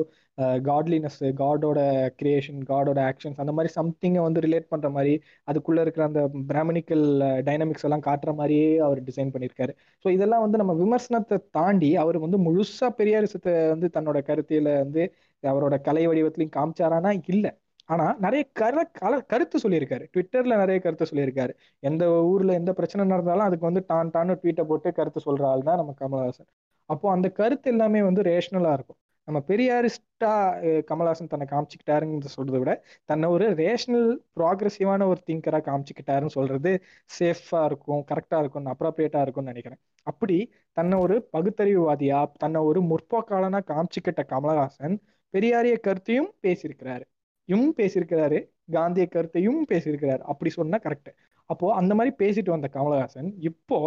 காட்லினஸ் காடோட கிரியேஷன் காடோட ஆக்ஷன்ஸ் அந்த மாதிரி சம்திங்கை வந்து ரிலேட் பண்ற மாதிரி அதுக்குள்ள இருக்கிற அந்த பிராமணிக்கல் டைனமிக்ஸ் எல்லாம் காட்டுற மாதிரியே அவர் டிசைன் பண்ணியிருக்காரு. ஸோ இதெல்லாம் வந்து நம்ம விமர்சனத்தை தாண்டி அவர் வந்து முழுசா பெரியாரிசத்தை வந்து தன்னோட கருத்தியில வந்து அவரோட கலை வடிவத்திலையும் காமிச்சாரானா? இல்லை. ஆனா நிறைய கரு கல கருத்து சொல்லியிருக்காரு. ட்விட்டர்ல நிறைய கருத்து சொல்லியிருக்காரு. எந்த ஊர்ல எந்த பிரச்சனை நடந்தாலும் அதுக்கு வந்து டான் டான்னு ட்வீட்டை போட்டு கருத்து சொல்ற ஆள் தான் நம்ம கமல்ஹாசன். அப்போ அந்த கருத்து எல்லாமே வந்து ரேஷனலா இருக்கும். நம்ம பெரியாரிஸ்டா கமல்ஹாசன் தன்னை காமிச்சுக்கிட்டாருங்கிறத சொல்றதை விட தன்னை ஒரு ரேஷனல் ப்ராக்ரஸிவான ஒரு திங்கரா காமிச்சுக்கிட்டாருன்னு சொல்றது சேஃபா இருக்கும் கரெக்டா இருக்கும் அப்ராப்ரியேட்டா இருக்கும்னு நினைக்கிறேன். அப்படி தன்னை ஒரு பகுத்தறிவுவாதியா தன்னை ஒரு முற்போக்காளனா காமிச்சுக்கிட்ட கமலஹாசன் பெரியாரிய கருத்தையும் பேசியிருக்கிறாரு. யும் பேசியிருக்கிறாரு காந்திய கருத்தையும் பேசியிருக்கிறாரு. அப்படி சொன்னா கரெக்ட் அப்போ அந்த மாதிரி பேசிட்டு வந்த கமலஹாசன் இப்போ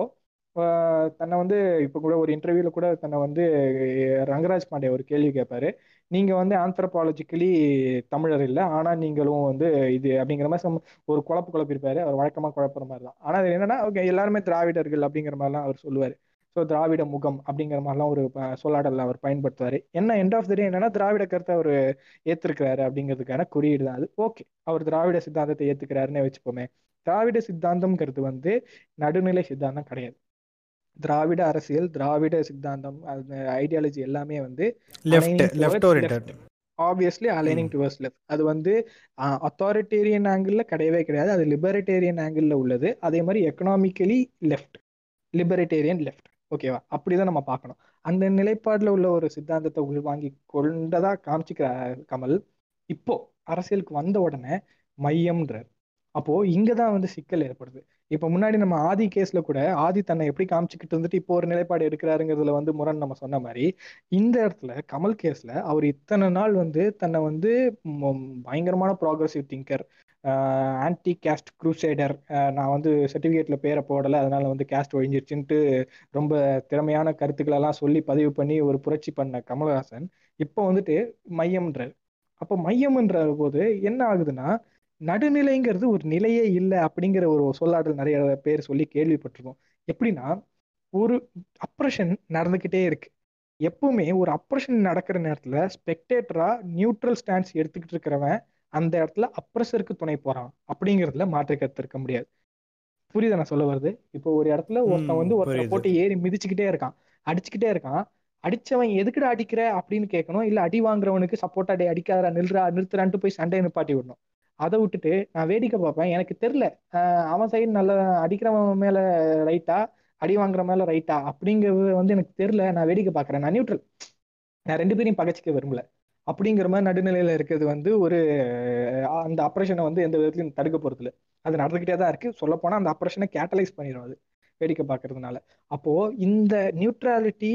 தன்னை வந்து இப்போ கூட ஒரு இன்டர்வியூல கூட தன்னை வந்து ரங்கராஜ் பாண்டே ஒரு கேள்வி கேட்பாரு நீங்க வந்து ஆந்த்ரபாலஜிக்கலி தமிழர் இல்லை ஆனா நீங்களும் வந்து இது அப்படிங்கிற மாதிரி ஒரு குழப்பு குழப்பிருப்பாரு அவர் வழக்கமா குழப்புற மாதிரி தான் ஆனா அது என்னன்னா எல்லாருமே திராவிடர்கள் அப்படிங்கிற மாதிரிலாம் அவர் சொல்லுவாரு. ஸோ திராவிட முகம் அப்படிங்கிற மாதிரிலாம் ஒரு சொல்லாடலில் அவர் பயன்படுத்துவார். என்ன எண்ட் ஆஃப் த டே என்னன்னா திராவிட கருத்தை அவர் ஏத்துருக்கிறாரு அப்படிங்கிறதுக்கான குறியீடு தான் அது. ஓகே அவர் திராவிட சித்தாந்தத்தை ஏத்துக்கிறாருன்னே வச்சுப்போமே. திராவிட சித்தாந்தம்ங்கிறது வந்து நடுநிலை சித்தாந்தம் கிடையாது. திராவிட அரசியல் திராவிட சித்தாந்தம் அந்த ஐடியாலஜி எல்லாமே வந்து ஆப்வியஸ்லி அலைனிங் டுவர்ஸ் லெஃப்ட் அது வந்து அத்தாரிட்டேரியன் ஆங்கிள் கிடையவே கிடையாது. அது லிபரட்டேரியன் ஆங்கிள் உள்ளது. அதே மாதிரி எக்கனாமிக்கலி லெஃப்ட் லிபரட்டேரியன் லெஃப்ட் ஓகேவா அப்படிதான் நம்ம பார்க்கணும். அந்த நிலைப்பாடுல உள்ள ஒரு சித்தாந்தத்தை உள்வாங்கி கொண்டதா காமிச்சிக்கிற கமல் இப்போ அரசியலுக்கு வந்த உடனே மையம்ன்றார். அப்போ இங்கதான் வந்து சிக்கல் ஏற்படுது. இப்ப முன்னாடி நம்ம ஆதி கேஸ்ல கூட ஆதி தன்னை எப்படி காமிச்சுக்கிட்டு இருந்துட்டு இப்போ ஒரு நிலைப்பாடு எடுக்கிறாருங்கிறதுல வந்து முரண் நம்ம சொன்ன மாதிரி இந்த இடத்துல கமல் கேஸ்ல அவர் இத்தனை நாள் வந்து தன்னை வந்து பயங்கரமான progressive thinker anti caste crusader நான் வந்து சர்டிஃபிகேட்ல பேரை போடலை அதனால வந்து கேஸ்ட் ஒழிஞ்சிருச்சுன்ட்டு ரொம்ப திறமையான கருத்துக்களெல்லாம் சொல்லி பதிவு பண்ணி ஒரு புரட்சி பண்ண கமல்ஹாசன் இப்போ வந்துட்டு மையம்ன்றார். அப்போ மையம்ன்ற போது என்ன ஆகுதுன்னா நடுநிலைங்கிறது ஒரு நிலையே இல்லை அப்படிங்கிற ஒரு சொல்லாடல் நிறைய பேர் சொல்லி கேள்விப்பட்டிருக்கோம். எப்படின்னா ஒரு அப்ரஷன் நடந்துக்கிட்டே இருக்கு. எப்பவுமே ஒரு அப்ரஷன் நடக்கிற நேரத்துல ஸ்பெக்டேட்டரா நியூட்ரல் ஸ்டாண்ட்ஸ் எடுத்துக்கிட்டு இருக்கிறவன் அந்த இடத்துல அப்ரஸருக்கு துணை போறான் அப்படிங்கிறதுல மாற்று கருத்து இருக்க முடியாது. புரியுதா நான் சொல்ல வருது இப்போ ஒரு இடத்துல ஒருத்தன் வந்து ஒருத்தரை போட்டு ஏறி மிதிச்சுக்கிட்டே இருக்கான். அடிச்சுக்கிட்டே இருக்கான். அடிச்சவன் எதுக்குடா அடிக்கிற அப்படின்னு கேட்கணும். இல்ல அடி வாங்குறவனுக்கு சப்போர்ட்டா டே அடிக்காதரா நில்றா நிறுத்துறான்ட்டு போய் சண்டையை நிப்பாட்டி விடணும். அதை விட்டுட்டு நான் வேடிக்கை பார்ப்பேன். எனக்கு தெரில அவன் சைடு நல்ல அடிக்கிறவன் மேல ரைட்டா அடி வாங்குற மேல ரைட்டா அப்படிங்கிறது வந்து எனக்கு தெரில நான் வேடிக்கை பார்க்குறேன். நான் நியூட்ரல் நான் ரெண்டு பேரையும் பகச்சிக்க விரும்பல. அப்படிங்கிற மாதிரி நடுநிலையில இருக்கிறது வந்து ஒரு அந்த ஆப்ரேஷனை வந்து எந்த விதத்துலையும் தடுக்க போறது அது நடந்துகிட்டே தான் இருக்கு. சொல்ல போனா அந்த ஆப்ரேஷனை கேட்டலைஸ் பண்ணிடும் அது வேடிக்கை பார்க்கறதுனால. அப்போ இந்த நியூட்ராலிட்டி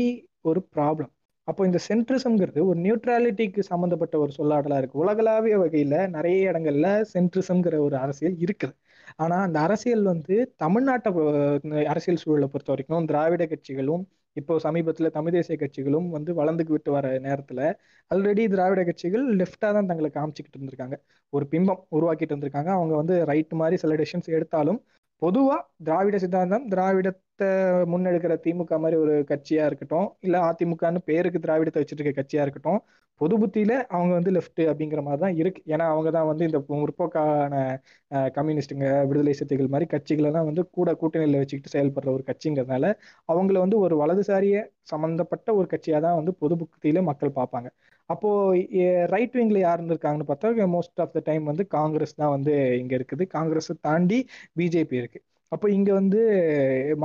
ஒரு ப்ராப்ளம் அப்போ இந்த சென்ட்ரிசம்ங்கிறது ஒரு நியூட்ராலிட்டிக்கு சம்மந்தப்பட்ட ஒரு சொல்லாடலா இருக்கு. உலகளாவிய வகையில நிறைய இடங்கள்ல சென்ட்ரிசம்ங்கிற ஒரு அரசியல் இருக்குது. ஆனா அந்த அரசியல் வந்து தமிழ்நாட்டை அரசியல் சூழலை பொறுத்த வரைக்கும் திராவிட கட்சிகளும் இப்போ சமீபத்துல தமிழ் தேசிய கட்சிகளும் வந்து வளர்ந்துக்கு விட்டு வர நேரத்துல ஆல்ரெடி திராவிட கட்சிகள் லெஃப்டா தான் தங்களை காமிச்சுக்கிட்டு இருந்திருக்காங்க. ஒரு பிம்பம் உருவாக்கிட்டு இருந்திருக்காங்க. அவங்க வந்து ரைட் மாதிரி சில டெசிஷன்ஸ் எடுத்தாலும் பொதுவா திராவிட சித்தாந்தம் திராவிடத்தை முன்னெடுக்கிற திமுக மாதிரி ஒரு கட்சியா இருக்கட்டும் இல்ல அதிமுகன்னு பேருக்கு திராவிடத்தை வச்சுட்டு இருக்க கட்சியா இருக்கட்டும் பொது புத்தியில அவங்க வந்து லெஃப்ட் அப்படிங்கிற மாதிரி தான் இருக்கு. ஏன்னா அவங்க தான் வந்து இந்த முற்போக்கான கம்யூனிஸ்டுங்க விடுதலை சிறுத்தைகள் மாதிரி கட்சிகளெல்லாம் வந்து கூட கூட்டணியில வச்சுக்கிட்டு செயல்படுற ஒரு கட்சிங்கிறதுனால அவங்கள வந்து ஒரு வலதுசாரிய சம்பந்தப்பட்ட ஒரு கட்சியா தான் வந்து பொது புத்தியில மக்கள் பார்ப்பாங்க. அப்போ ரைட் விங்ல யார் இருந்திருக்காங்கன்னு பார்த்தா மோஸ்ட் ஆஃப் த டைம் வந்து காங்கிரஸ் தான் வந்து இங்க இருக்குது. காங்கிரஸ் தாண்டி பிஜேபி இருக்கு. அப்போ இங்க வந்து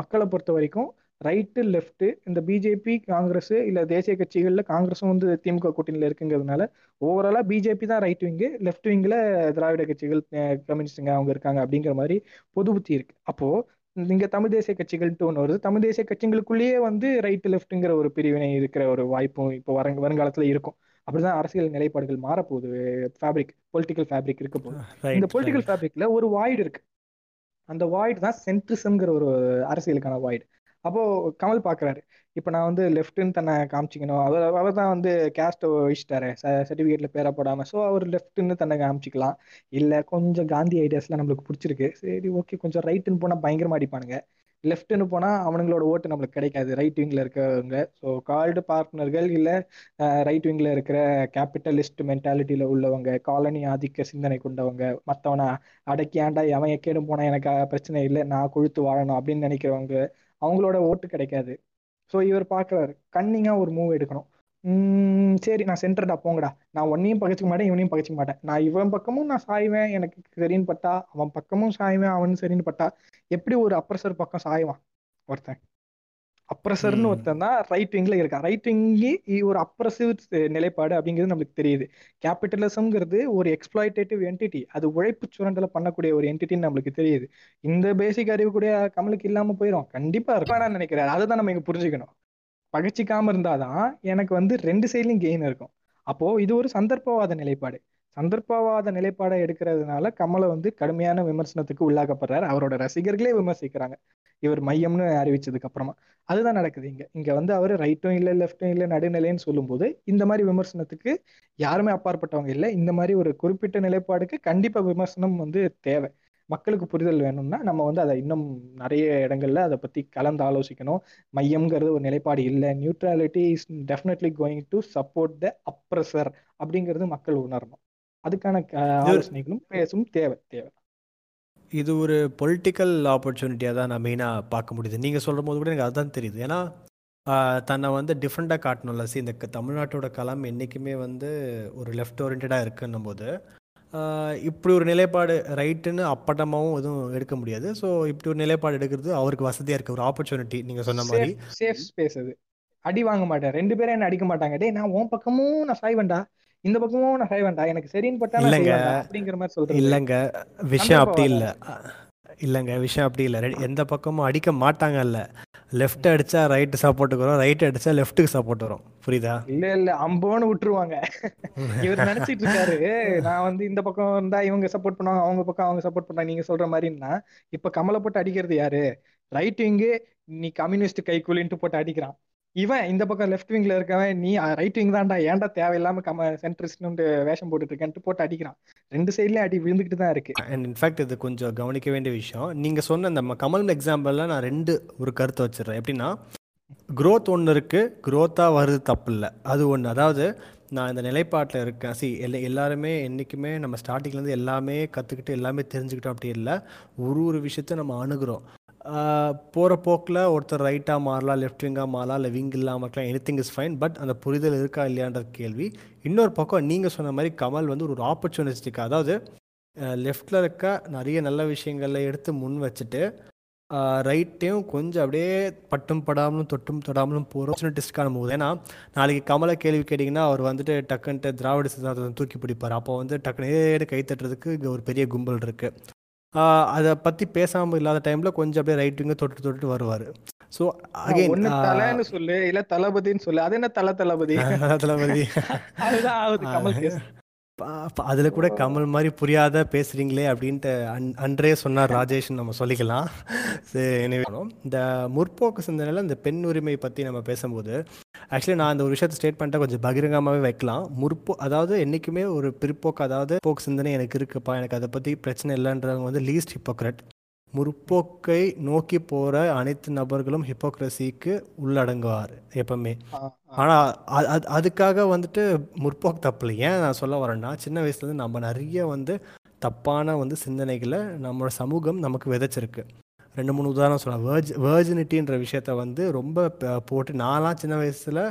மக்களை பொறுத்த வரைக்கும் ரைட்டு லெஃப்ட் இந்த பிஜேபி காங்கிரஸ் இல்ல தேசிய கட்சிகள்ல காங்கிரஸும் வந்து திமுக கூட்டணியில இருக்குங்கிறதுனால ஓவராலா பிஜேபி தான் ரைட் விங்கு லெஃப்ட் விங்ல திராவிட கட்சிகள் கம்யூனிஸ்டுங்க அவங்க இருக்காங்க அப்படிங்கிற மாதிரி பொது புத்தி இருக்கு. அப்போ இங்க தமிழ் தேசிய கட்சிகள்ட்டு ஒன்று வருது. தமிழ் தேசிய கட்சிகளுக்குள்ளேயே வந்து ரைட் லெஃப்ட்ங்கிற ஒரு பிரிவினை இருக்கிற ஒரு வாய்ப்பும் இப்போ வர வருங்காலத்துல இருக்கும். அப்படிதான் அரசியல் நிலைப்பாடுகள் மாறப்போகுது. ஃபேப்ரிக் பொலிட்டிக்கல் ஃபேப்ரிக் இருக்க போகுது. இந்த பொலிட்டிக்கல் ஃபேப்ரிக்ல ஒரு வாய்டு இருக்கு. அந்த வாய்டு தான் சென்ட்ரிசம்ங்கிற ஒரு அரசியலுக்கான வாய்டு அப்போ கமல் பாக்குறாரு. இப்ப நான் வந்து லெஃப்ட்னு தன்னை காமிச்சிக்கணும். அவர் அவர் தான் வந்து கேஸ்ட் வச்சுட்டாரு சர்டிபிகேட்ல பேரை போடாம. ஸோ அவர் லெஃப்ட்னு தன்னை காமிச்சிக்கலாம். இல்ல கொஞ்சம் காந்தி ஐடியாஸ்லாம் நம்மளுக்கு பிடிச்சிருக்கு. சரி ஓகே கொஞ்சம் ரைட்டுன்னு போனா பயங்கரமா அடிப்பானுங்க. லெஃப்ட்னு போனால் அவனுங்களோட ஓட்டு நம்மளுக்கு கிடைக்காது. ரைட் விங்கில் இருக்கிறவங்க ஸோ கால்டு பார்ட்னர்கள் இல்லை ரைட் விங்கில் இருக்கிற கேபிட்டலிஸ்ட் மென்டாலிட்டியில் உள்ளவங்க காலனி ஆதிக்க சிந்தனை கொண்டவங்க மற்றவனை அடக்கி ஆண்டா எவன் எக்கேடும் போனால் எனக்கு பிரச்சனை இல்லை நான் கொழுத்து வாழணும் அப்படின்னு நினைக்கிறவங்க அவங்களோட ஓட்டு கிடைக்காது. ஸோ இவர் பார்க்குறாரு கன்னிங்காக ஒரு மூவ் எடுக்கணும். உம் சரி நான் சென்டர்டா போங்கடா. நான் ஒன்னையும் பகச்சிக்க மாட்டேன் இவனையும் பகச்சிக்க மாட்டேன். நான் இவன் பக்கமும் நான் சாய்வேன் எனக்கு சரின்னு பட்டா அவன் பக்கமும் சாய்வேன் அவன் சரின்னு பட்டா எப்படி ஒரு அப்ரஸர் பக்கம் சாய்வான்? ஒருத்தன். அப்ரஸர்னு ம். ஒருத்தன் தான் ரைட் விங்ல இருக்கான். ரைட் விங்கி ஒரு அப்ரஸிவ் நிலைப்பாடு அப்படிங்கிறது நம்மளுக்கு தெரியுது. கேபிட்டலிசம்ங்கிறது ஒரு எக்ஸ்பிளாய்டேட்டிவ் என்டிட்டி அது உழைப்பு சுரண்டலை பண்ணக்கூடிய ஒரு என்டிட்டின்னு நம்மளுக்கு தெரியுது. இந்த பேசிக் அறிவு கூட கமலுக்கு இல்லாம போயிடும் கண்டிப்பா இருப்பான்னு நினைக்கிறேன் அதுதான் நம்ம இங்க புரிஞ்சுக்கணும். பகச்சிக்காம இருந்தாதான் எனக்கு வந்து ரெண்டு சைட்லயும் கெயின் இருக்கும். அப்போ இது ஒரு சந்தர்ப்பவாத நிலைப்பாடு. சந்தர்ப்பவாத நிலைப்பாடை எடுக்கிறதுனால கமலை வந்து கடுமையான விமர்சனத்துக்கு உள்ளாக்கப்படுறாரு. அவரோட ரசிகர்களே விமர்சிக்கிறாங்க. இவர் மையம்னு அறிவிச்சதுக்கு அப்புறமா அதுதான் நடக்குது இங்க. இங்க வந்து அவர் ரைட்டும் இல்லை லெஃப்ட்டும் இல்லை நடுநிலைன்னு சொல்லும்போது இந்த மாதிரி விமர்சனத்துக்கு யாருமே அப்பாற்பட்டவங்க இல்லை. இந்த மாதிரி ஒரு குறிப்பிட்ட நிலைப்பாடுக்கு கண்டிப்பா விமர்சனம் வந்து தேவை. மக்களுக்கு புரிதல் வேணும்னா நம்ம வந்து அதை இன்னும் நிறைய இடங்கள்ல அதை பத்தி கலந்து ஆலோசிக்கணும். மையம்ங்கிறது ஒரு நிலைப்பாடு இல்லை. Neutrality is definitely going to support the oppressor அப்படிங்கிறது மக்கள் உணரணும். அதுக்கான ஆலோசனைகளும் பேசும் தேவை தேவை. இது ஒரு பொலிட்டிக்கல் ஆப்பர்ச்சுனிட்டியாக தான் நான் மெயினாக பார்க்க முடியுது. நீங்கள் சொல்கிற போது கூட எனக்கு அதுதான் தெரியுது. ஏன்னா ஆஹ், தன்னை வந்து டிஃப்ரெண்ட்டாக காட்டணும்ல. சி இந்த தமிழ்நாட்டோட களம் என்றைக்குமே வந்து ஒரு லெஃப்ட் ஓரியன்டாக இருக்குன்னும் போது இப்படி ஒரு நிலைப்பாடு ரைட்டுன்னு அப்பட்டமாகவும் எதுவும் எடுக்க முடியாது. ஸோ இப்படி ஒரு நிலைப்பாடு எடுக்கிறது அவருக்கு வசதியாக இருக்க ஒரு ஆப்பர்ச்சுனிட்டி நீங்கள் சொன்ன மாதிரி. சேஃப் ஸ்பேஸ் அது. அடி வாங்க மாட்டேன் ரெண்டு பேரும் என்ன அடிக்க மாட்டாங்க. டேய் நான் உன் பக்கமும் நான் சாய்வேன்டா இந்த பக்கமும் நான் சாய்வேன்டா எனக்கு சரின்னு பட்டா இல்லைங்க. அப்படிங்கிற மாதிரி சொல்றது. இல்லைங்க. விஷயம் அப்படி. இல்லை. இல்லைங்க விஷயம் அப்படி இல்லை. எந்த பக்கமும் அடிக்க மாட்டாங்கல்ல லெஃப்ட் அடிச்சா ரைட் சப்போர்ட்டுக்கு வரும். ரைட் அடிச்சா லெஃப்ட்டுக்கு சப்போர்ட் வரும். புரியுதா? இல்ல இல்ல. அம்போன்னு விட்டுருவாங்க. இவர் நினைச்சிட்டு இருக்காரு. நான் வந்து இந்த பக்கம் இருந்தா இவங்க சப்போர்ட் பண்ணுவாங்க அவங்க பக்கம் அவங்க சப்போர்ட் பண்ணாங்க நீங்க சொல்ற மாதிரின்னா இப்ப கமலை போட்டு அடிக்கிறது யாரு? ரைட் விங்கு நீ கம்யூனிஸ்ட் கைக்கூலின்ட்டு போட்டு அடிக்கிறான். இவன் இந்த பக்கம் லெஃப்ட் விங்ல இருக்கவன் நீ ரைட் விங் தான்டா ஏன்டா தேவையில்லாம கம சென்ட்ரிஸ்ட்னு வேஷம் போட்டுட்டு இருக்கேன்ட்டு போட்டு அடிக்கிறான். ரெண்டு சைட்லயும் அடி விழுந்துகிட்டு தான் இருக்கு. அண்ட் இன்ஃபேக்ட் இது கொஞ்சம் கவனிக்க வேண்டிய விஷயம். நீங்கள் சொன்ன இந்த ம- கமல் எக்ஸாம்பிள்ல நான் ரெண்டு ஒரு கருத்தை வச்சிடறேன். எப்படின்னா க்ரோத் ஒன்று இருக்குது க்ரோத்தாக வருது தப்பு இல்லை. அது ஒன்று அதாவது நான் இந்த நிலைப்பாட்டில் இருக்கேன். சி எல்லா எல்லாருமே என்றைக்குமே நம்ம ஸ்டார்டிங்லேருந்து எல்லாமே கற்றுக்கிட்டு எல்லாமே தெரிஞ்சுக்கிட்டோம். அப்படி இல்லை. ஒரு ஒரு விஷயத்த நம்ம அணுகிறோம். போகிற போக்கில் ஒருத்தர் ரைட்டாக மாறலாம் லெஃப்ட் விங்காக மாறலாம் இல்லை விங் இல்லாமல் இருக்கலாம் anything is fine but அந்த புரிதல் இருக்கா இல்லையான்ற கேள்வி. இன்னொரு பக்கம் நீங்கள் சொன்ன மாதிரி கமல் வந்து ஒரு ஆப்பர்ச்சுனிஸ்டிக் அதாவது லெஃப்டில் இருக்க நிறைய நல்ல விஷயங்களை எடுத்து முன் வச்சுட்டு ரைட்டையும் கொஞ்சம் அப்படியே பட்டும் படாமலும் தொட்டும் தொடாமலும் போகிற ஆப்பர்ச்சுனிட்டிஸ்க்கான மூவ் ஏன்னா நாளைக்கு கமலை கேள்வி கேட்டிங்கன்னா அவர் வந்துட்டு டக்குன்ட்டு திராவிட சித்தாந்தத்தை தூக்கி பிடிப்பார். அப்போ வந்து டக்குனு கைத்தட்டுறதுக்கு கை தட்டுறதுக்கு இங்கே ஒரு பெரிய கும்பல் இருக்குது அதை பற்றி பேசாமல் இல்லாத டைமில் கொஞ்சம் அப்படியே ரைட்டுங்க தொட்டு தொட்டு வருவார். ஸோ அகைன் தலைன்னு சொல்லு இல்ல தளபதின்னு சொல்லு. அது என்ன தல தளபதி? தளபதி. அதுதான் ஆகுது கமல் கேஸ் அதில் கூட கமல் மாதிரி புரியாத பேசுகிறீங்களே அப்படின்ட்டு அன் அன்றே சொன்னார் ராஜேஷ்னு நம்ம சொல்லிக்கலாம். இந்த முற்போக்கு சிந்தனையில் இந்த பெண் உரிமை பற்றி நம்ம பேசும்போது ஆக்சுவலி நான் அந்த ஒரு விஷயத்தை ஸ்டேட் பண்ணிட்டா கொஞ்சம் பகிரங்கமாகவே வைக்கலாம். முற்போ அதாவது என்றைக்குமே ஒரு பிற்போக்கு அதாவது போக்கு சிந்தனை எனக்கு இருக்குப்பா எனக்கு அதை பற்றி பிரச்சனை இல்லைன்றவங்க வந்து லீஸ்ட் ஹிப்போக்ரட் முற்போக்கை நோக்கி போகிற அனைத்து நபர்களும் ஹிப்போக்ரஸிக்கு உள்ளடங்குவார் எப்பவுமே. அது அதுக்காக வந்துட்டு முற்போக்கு தப்பு இல்லை. ஏன் நான் சொல்ல வரேன்னா சின்ன வயசுலேருந்து நம்ம நிறைய வந்து தப்பான வந்து சிந்தனைகளை நம்மளோட சமூகம் நமக்கு விதைச்சிருக்கு. ரெண்டு மூணு உதாரணம் சொல்லலாம். வேர்ஜ் வேர்ஜினிட்டின்ற விஷயத்த வந்து ரொம்ப போட்டு நான்லாம் சின்ன வயசில்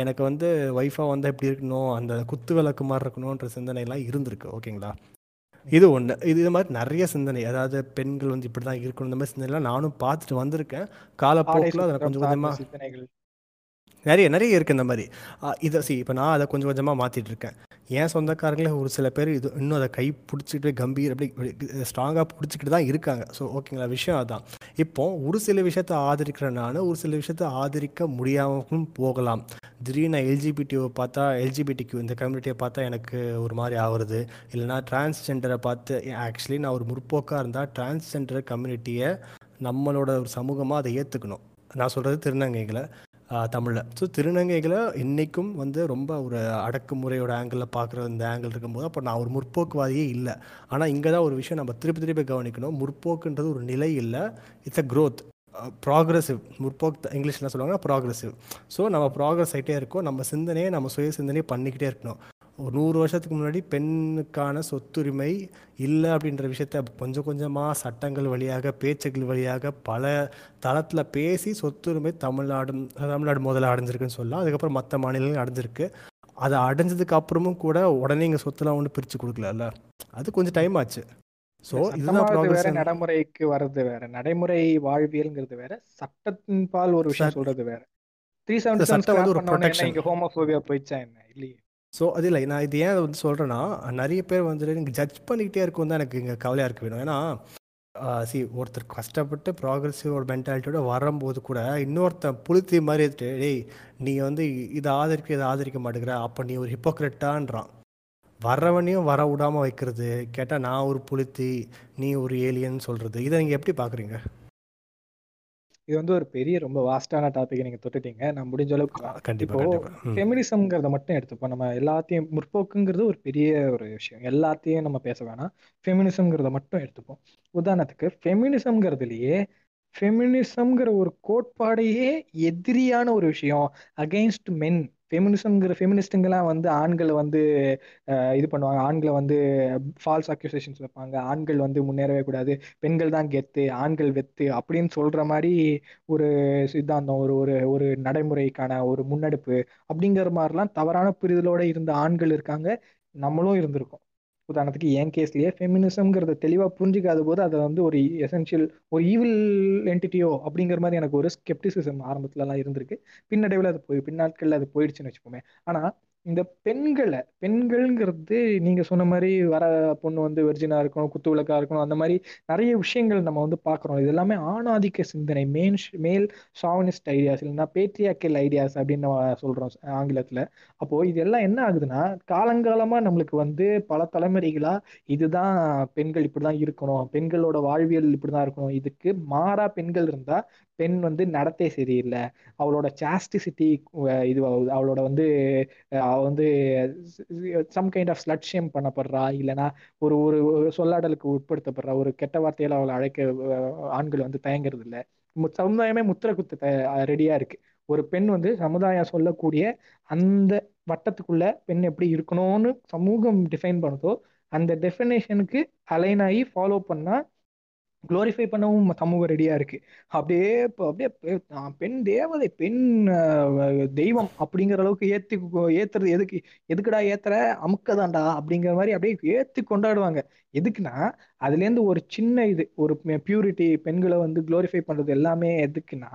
எனக்கு வந்து ஒய்ஃபாக வந்தால் இப்படி இருக்கணும்? அந்த குத்து விளக்கு மாதிரி இருக்கணுன்ற சிந்தனைலாம் இருந்திருக்கு. ஓகேங்களா? இது ஒன்று இது இது மாதிரி நிறைய சிந்தனை. அதாவது பெண்கள் வந்து இப்படி தான் இருக்கணும். இந்த மாதிரி சிந்தனைலாம் நானும் பார்த்துட்டு வந்திருக்கேன். காலப்போக்கில் அதில் கொஞ்சம் கொஞ்சமாக சிந்தனைகள். நிறைய நிறைய இருக்குது இந்த மாதிரி. இதை சி இப்போ நான் அதை கொஞ்சம் கொஞ்சமாக மாற்றிட்டு இருக்கேன் என் சொந்தக்காரங்களே ஒரு சில பேர் இது இன்னும் அதை கை பிடிச்சிட்டு கம்பீர் அப்படி ஸ்ட்ராங்காக பிடிச்சிக்கிட்டு தான் இருக்காங்க. ஸோ ஓகேங்களா விஷயம் அதான். இப்போ ஒரு சில விஷயத்தை ஆதரிக்கிறனால ஒரு சில விஷயத்தை ஆதரிக்க முடியாமலும் போகலாம். திடீர்னு எல்ஜிபிடியை பார்த்தா எல்ஜிபிடிக்கு இந்த கம்யூனிட்டியை பார்த்தா எனக்கு ஒரு மாதிரி ஆகுறது இல்லைனா டிரான்ஸ்ஜெண்டரை பார்த்து ஆக்சுவலி நான் ஒரு முற்போக்காக இருந்தால் டிரான்ஸ்ஜெண்டர் கம்யூனிட்டியை நம்மளோட ஒரு சமூகமாக அதை ஏற்றுக்கணும் நான் சொல்கிறது திருநங்கைகளை. தமிழில். ஸோ திருநங்கைகளை இன்றைக்கும் வந்து ரொம்ப ஒரு அடக்குமுறையோட ஆங்கிளில் பார்க்குற இந்த ஆங்கிள் இருக்கும்போது அப்போ நான் ஒரு முற்போக்குவாதியே இல்லை. ஆனால் இங்கே தான் ஒரு விஷயம் நம்ம திருப்பி திருப்பி கவனிக்கணும். முற்போக்குன்றது ஒரு நிலை இல்லை. இட்ஸ் அ க்ரோத் ப்ராக்ரஸிவ் முற்போக்கு இங்கிலீஷ்லாம் சொல்லுவாங்கன்னா ப்ராக்ரஸிவ் ஸோ நம்ம ப்ராக்ரஸ் ஆகிட்டே இருக்கோம். நம்ம சிந்தனையை நம்ம சுய சிந்தனையை பண்ணிக்கிட்டே இருக்கணும். ஒரு நூறு வருஷத்துக்கு முன்னாடி பெண்ணுக்கான சொத்துரிமை இல்லை அப்படின்ற விஷயத்த கொஞ்சம் கொஞ்சமாக சட்டங்கள் வழியாக பேச்சுக்கள் வழியாக பல தளத்தில் பேசி சொத்துரிமை தமிழ்நாடு தமிழ்நாடு முதல்ல அடைஞ்சிருக்குன்னு சொல்லலாம். அதுக்கப்புறம் மற்ற மாநிலங்கள் அடைஞ்சிருக்கு. அதை அடைஞ்சதுக்கு அப்புறமும் கூட உடனே இங்கே சொத்துலாம் ஒன்று பிரித்து கொடுக்கல அது கொஞ்சம் டைம் ஆச்சு. ஸோ வேற நடைமுறைக்கு வர்றது வேற. நடைமுறை வாழ்வியல்ங்கிறது வேற. சட்டத்தின் பால் ஒரு விஷயம் சொல்றது வேற. த்ரீ செவன்டி சட்டம் வந்து ஒரு போயிடுச்சா என்ன? இல்லையே. ஸோ அது இல்லை. நான் இது ஏன் வந்து சொல்கிறேன்னா நிறைய பேர் வந்துட்டு எனக்கு ஜட்ஜ் பண்ணிக்கிட்டே இருக்கும் தான் எனக்கு இங்கே கவலையாக இருக்க வேணும் ஏன்னா சி ஒருத்தர் கஷ்டப்பட்டு ப்ராக்ரெசிவ் ஒரு மென்டாலிட்டியோட வரும்போது கூட இன்னொருத்தன் புளுத்தி மாதிரி எடுத்துட்டு டேய் நீ வந்து இதை ஆதரிக்க இதை ஆதரிக்க மாட்டேங்கிற. அப்போ நீ ஒரு ஹிப்போக்ரெட்டான்றான் வரவனையும் வர விடாமல் வைக்கிறது. கேட்டால் நான் ஒரு புளுத்தி நீ ஒரு ஏலியன் சொல்கிறது இதை நீங்கள் எப்படி பார்க்குறீங்க இது வந்து ஒரு பெரிய ரொம்ப வாஸ்டான டாபிக் நீங்க தொட்டுட்டீங்க. நான் முடிஞ்ச அளவுக்கு இப்போ ஃபெமினிசம்ங்கிறத மட்டும் எடுத்துப்போம். நம்ம எல்லாத்தையும் முற்போக்குங்கிறது ஒரு பெரிய ஒரு விஷயம். எல்லாத்தையும் நம்ம பேச வேணாம். ஃபெமினிசம்ங்கிறத மட்டும் எடுத்துப்போம். உதாரணத்துக்கு ஃபெமினிசம்ங்கிறதுலயே ஃபெமினிசம்ங்கிற ஒரு கோட்பாடையே எதிரியான ஒரு விஷயம் அகைன்ஸ்ட் மென் ஃபெமினிசம்ங்கிற ஃபெமினிஸ்ட்டுங்கெல்லாம் வந்து ஆண்களை வந்து இது பண்ணுவாங்க. ஆண்களை வந்து ஃபால்ஸ் அக்யூசேஷன்ஸ் வைப்பாங்க. ஆண்கள் வந்து முன்னேறவே கூடாது. பெண்கள் தான் கெத்து ஆண்கள் வெத்து அப்படின்னு சொல்கிற மாதிரி ஒரு சித்தாந்தம் ஒரு ஒரு ஒரு நடைமுறைக்கான ஒரு முன்னெடுப்பு அப்படிங்கிற மாதிரிலாம் தவறான புரிதலோடு இருந்த ஆண்கள் இருக்காங்க. நம்மளும் இருந்திருக்கோம். உதாரணத்துக்கு என் கேஸ்லயே ஃபெமினிசம்ங்கிறத தெளிவாக புரிஞ்சுக்காத போது அதை வந்து ஒரு எசென்ஷியல் ஒரு ஈவில் என்டிட்டியோ அப்படிங்கிற மாதிரி எனக்கு ஒரு ஸ்கெப்டிசிசம் ஆரம்பத்துலலாம் இருந்திருக்கு. பின்னடைவில் அது போய் பின்னாட்கள்ல அது போயிடுச்சுன்னு வச்சுக்கோமே. ஆனா இந்த பெண்களை பெண்கள்ங்கிறது நீங்க சொன்ன மாதிரி வர பொண்ணு வந்து வெர்ஜினா இருக்கணும் குத்து விளக்கா இருக்கணும் அந்த மாதிரி நிறைய விஷயங்கள் நம்ம வந்து பார்க்குறோம். இது எல்லாமே ஆணாதிக்க சிந்தனை மேன் மேல் ஷாவனிஸ்ட் ஐடியாஸ் இல்லைன்னா பேட்ரியாக்கல் ஐடியாஸ் அப்படின்னு நம்ம சொல்றோம் ஆங்கிலத்துல. அப்போ இது எல்லாம் என்ன ஆகுதுன்னா காலங்காலமா நம்மளுக்கு வந்து பல தலைமுறைகளா இதுதான் பெண்கள் இப்படிதான் இருக்கணும் பெண்களோட வாழ்வியல் இப்படிதான் இருக்கணும். இதுக்கு மாறா பெண்கள் இருந்தா பெண் வந்து நடத்தை சரியில்லை. அவளோட சாஸ்டிசிட்டி இது அவளோட வந்து அவ வந்து சம் கைண்ட் ஆஃப் ஸ்லட் பண்ணப்படுறா இல்லைன்னா ஒரு ஒரு சொல்லாடலுக்கு உட்படுத்தப்படுறா ஒரு கெட்ட வார்த்தையில் அவளை அழைக்க ஆண்கள் வந்து தயங்குறது இல்லை சமுதாயமே முத்திர குத்த ரெடியா இருக்கு. ஒரு பெண் வந்து சமுதாயம் சொல்லக்கூடிய அந்த வட்டத்துக்குள்ள பெண் எப்படி இருக்கணும்னு சமூகம் டிஃபைன் பண்ணுதோ அந்த டெஃபினேஷனுக்கு அலைன் ஆகி ஃபாலோ பண்ணா குளோரிஃபை பண்ணவும் சமூகம் ரெடியா இருக்கு. அப்படியே இப்போ அப்படியே பெண் தேவதை பெண் தெய்வம் அப்படிங்கிற அளவுக்கு ஏத்தி ஏத்துறது எதுக்கு எதுக்குடா ஏத்துற? அமுக்கதான்டா அப்படிங்கிற மாதிரி அப்படியே ஏத்தி கொண்டாடுவாங்க. எதுக்குன்னா அதுல இருந்து ஒரு சின்ன இது ஒரு பியூரிட்டி பெண்களை வந்து குளோரிஃபை பண்றது எல்லாமே எதுக்குன்னா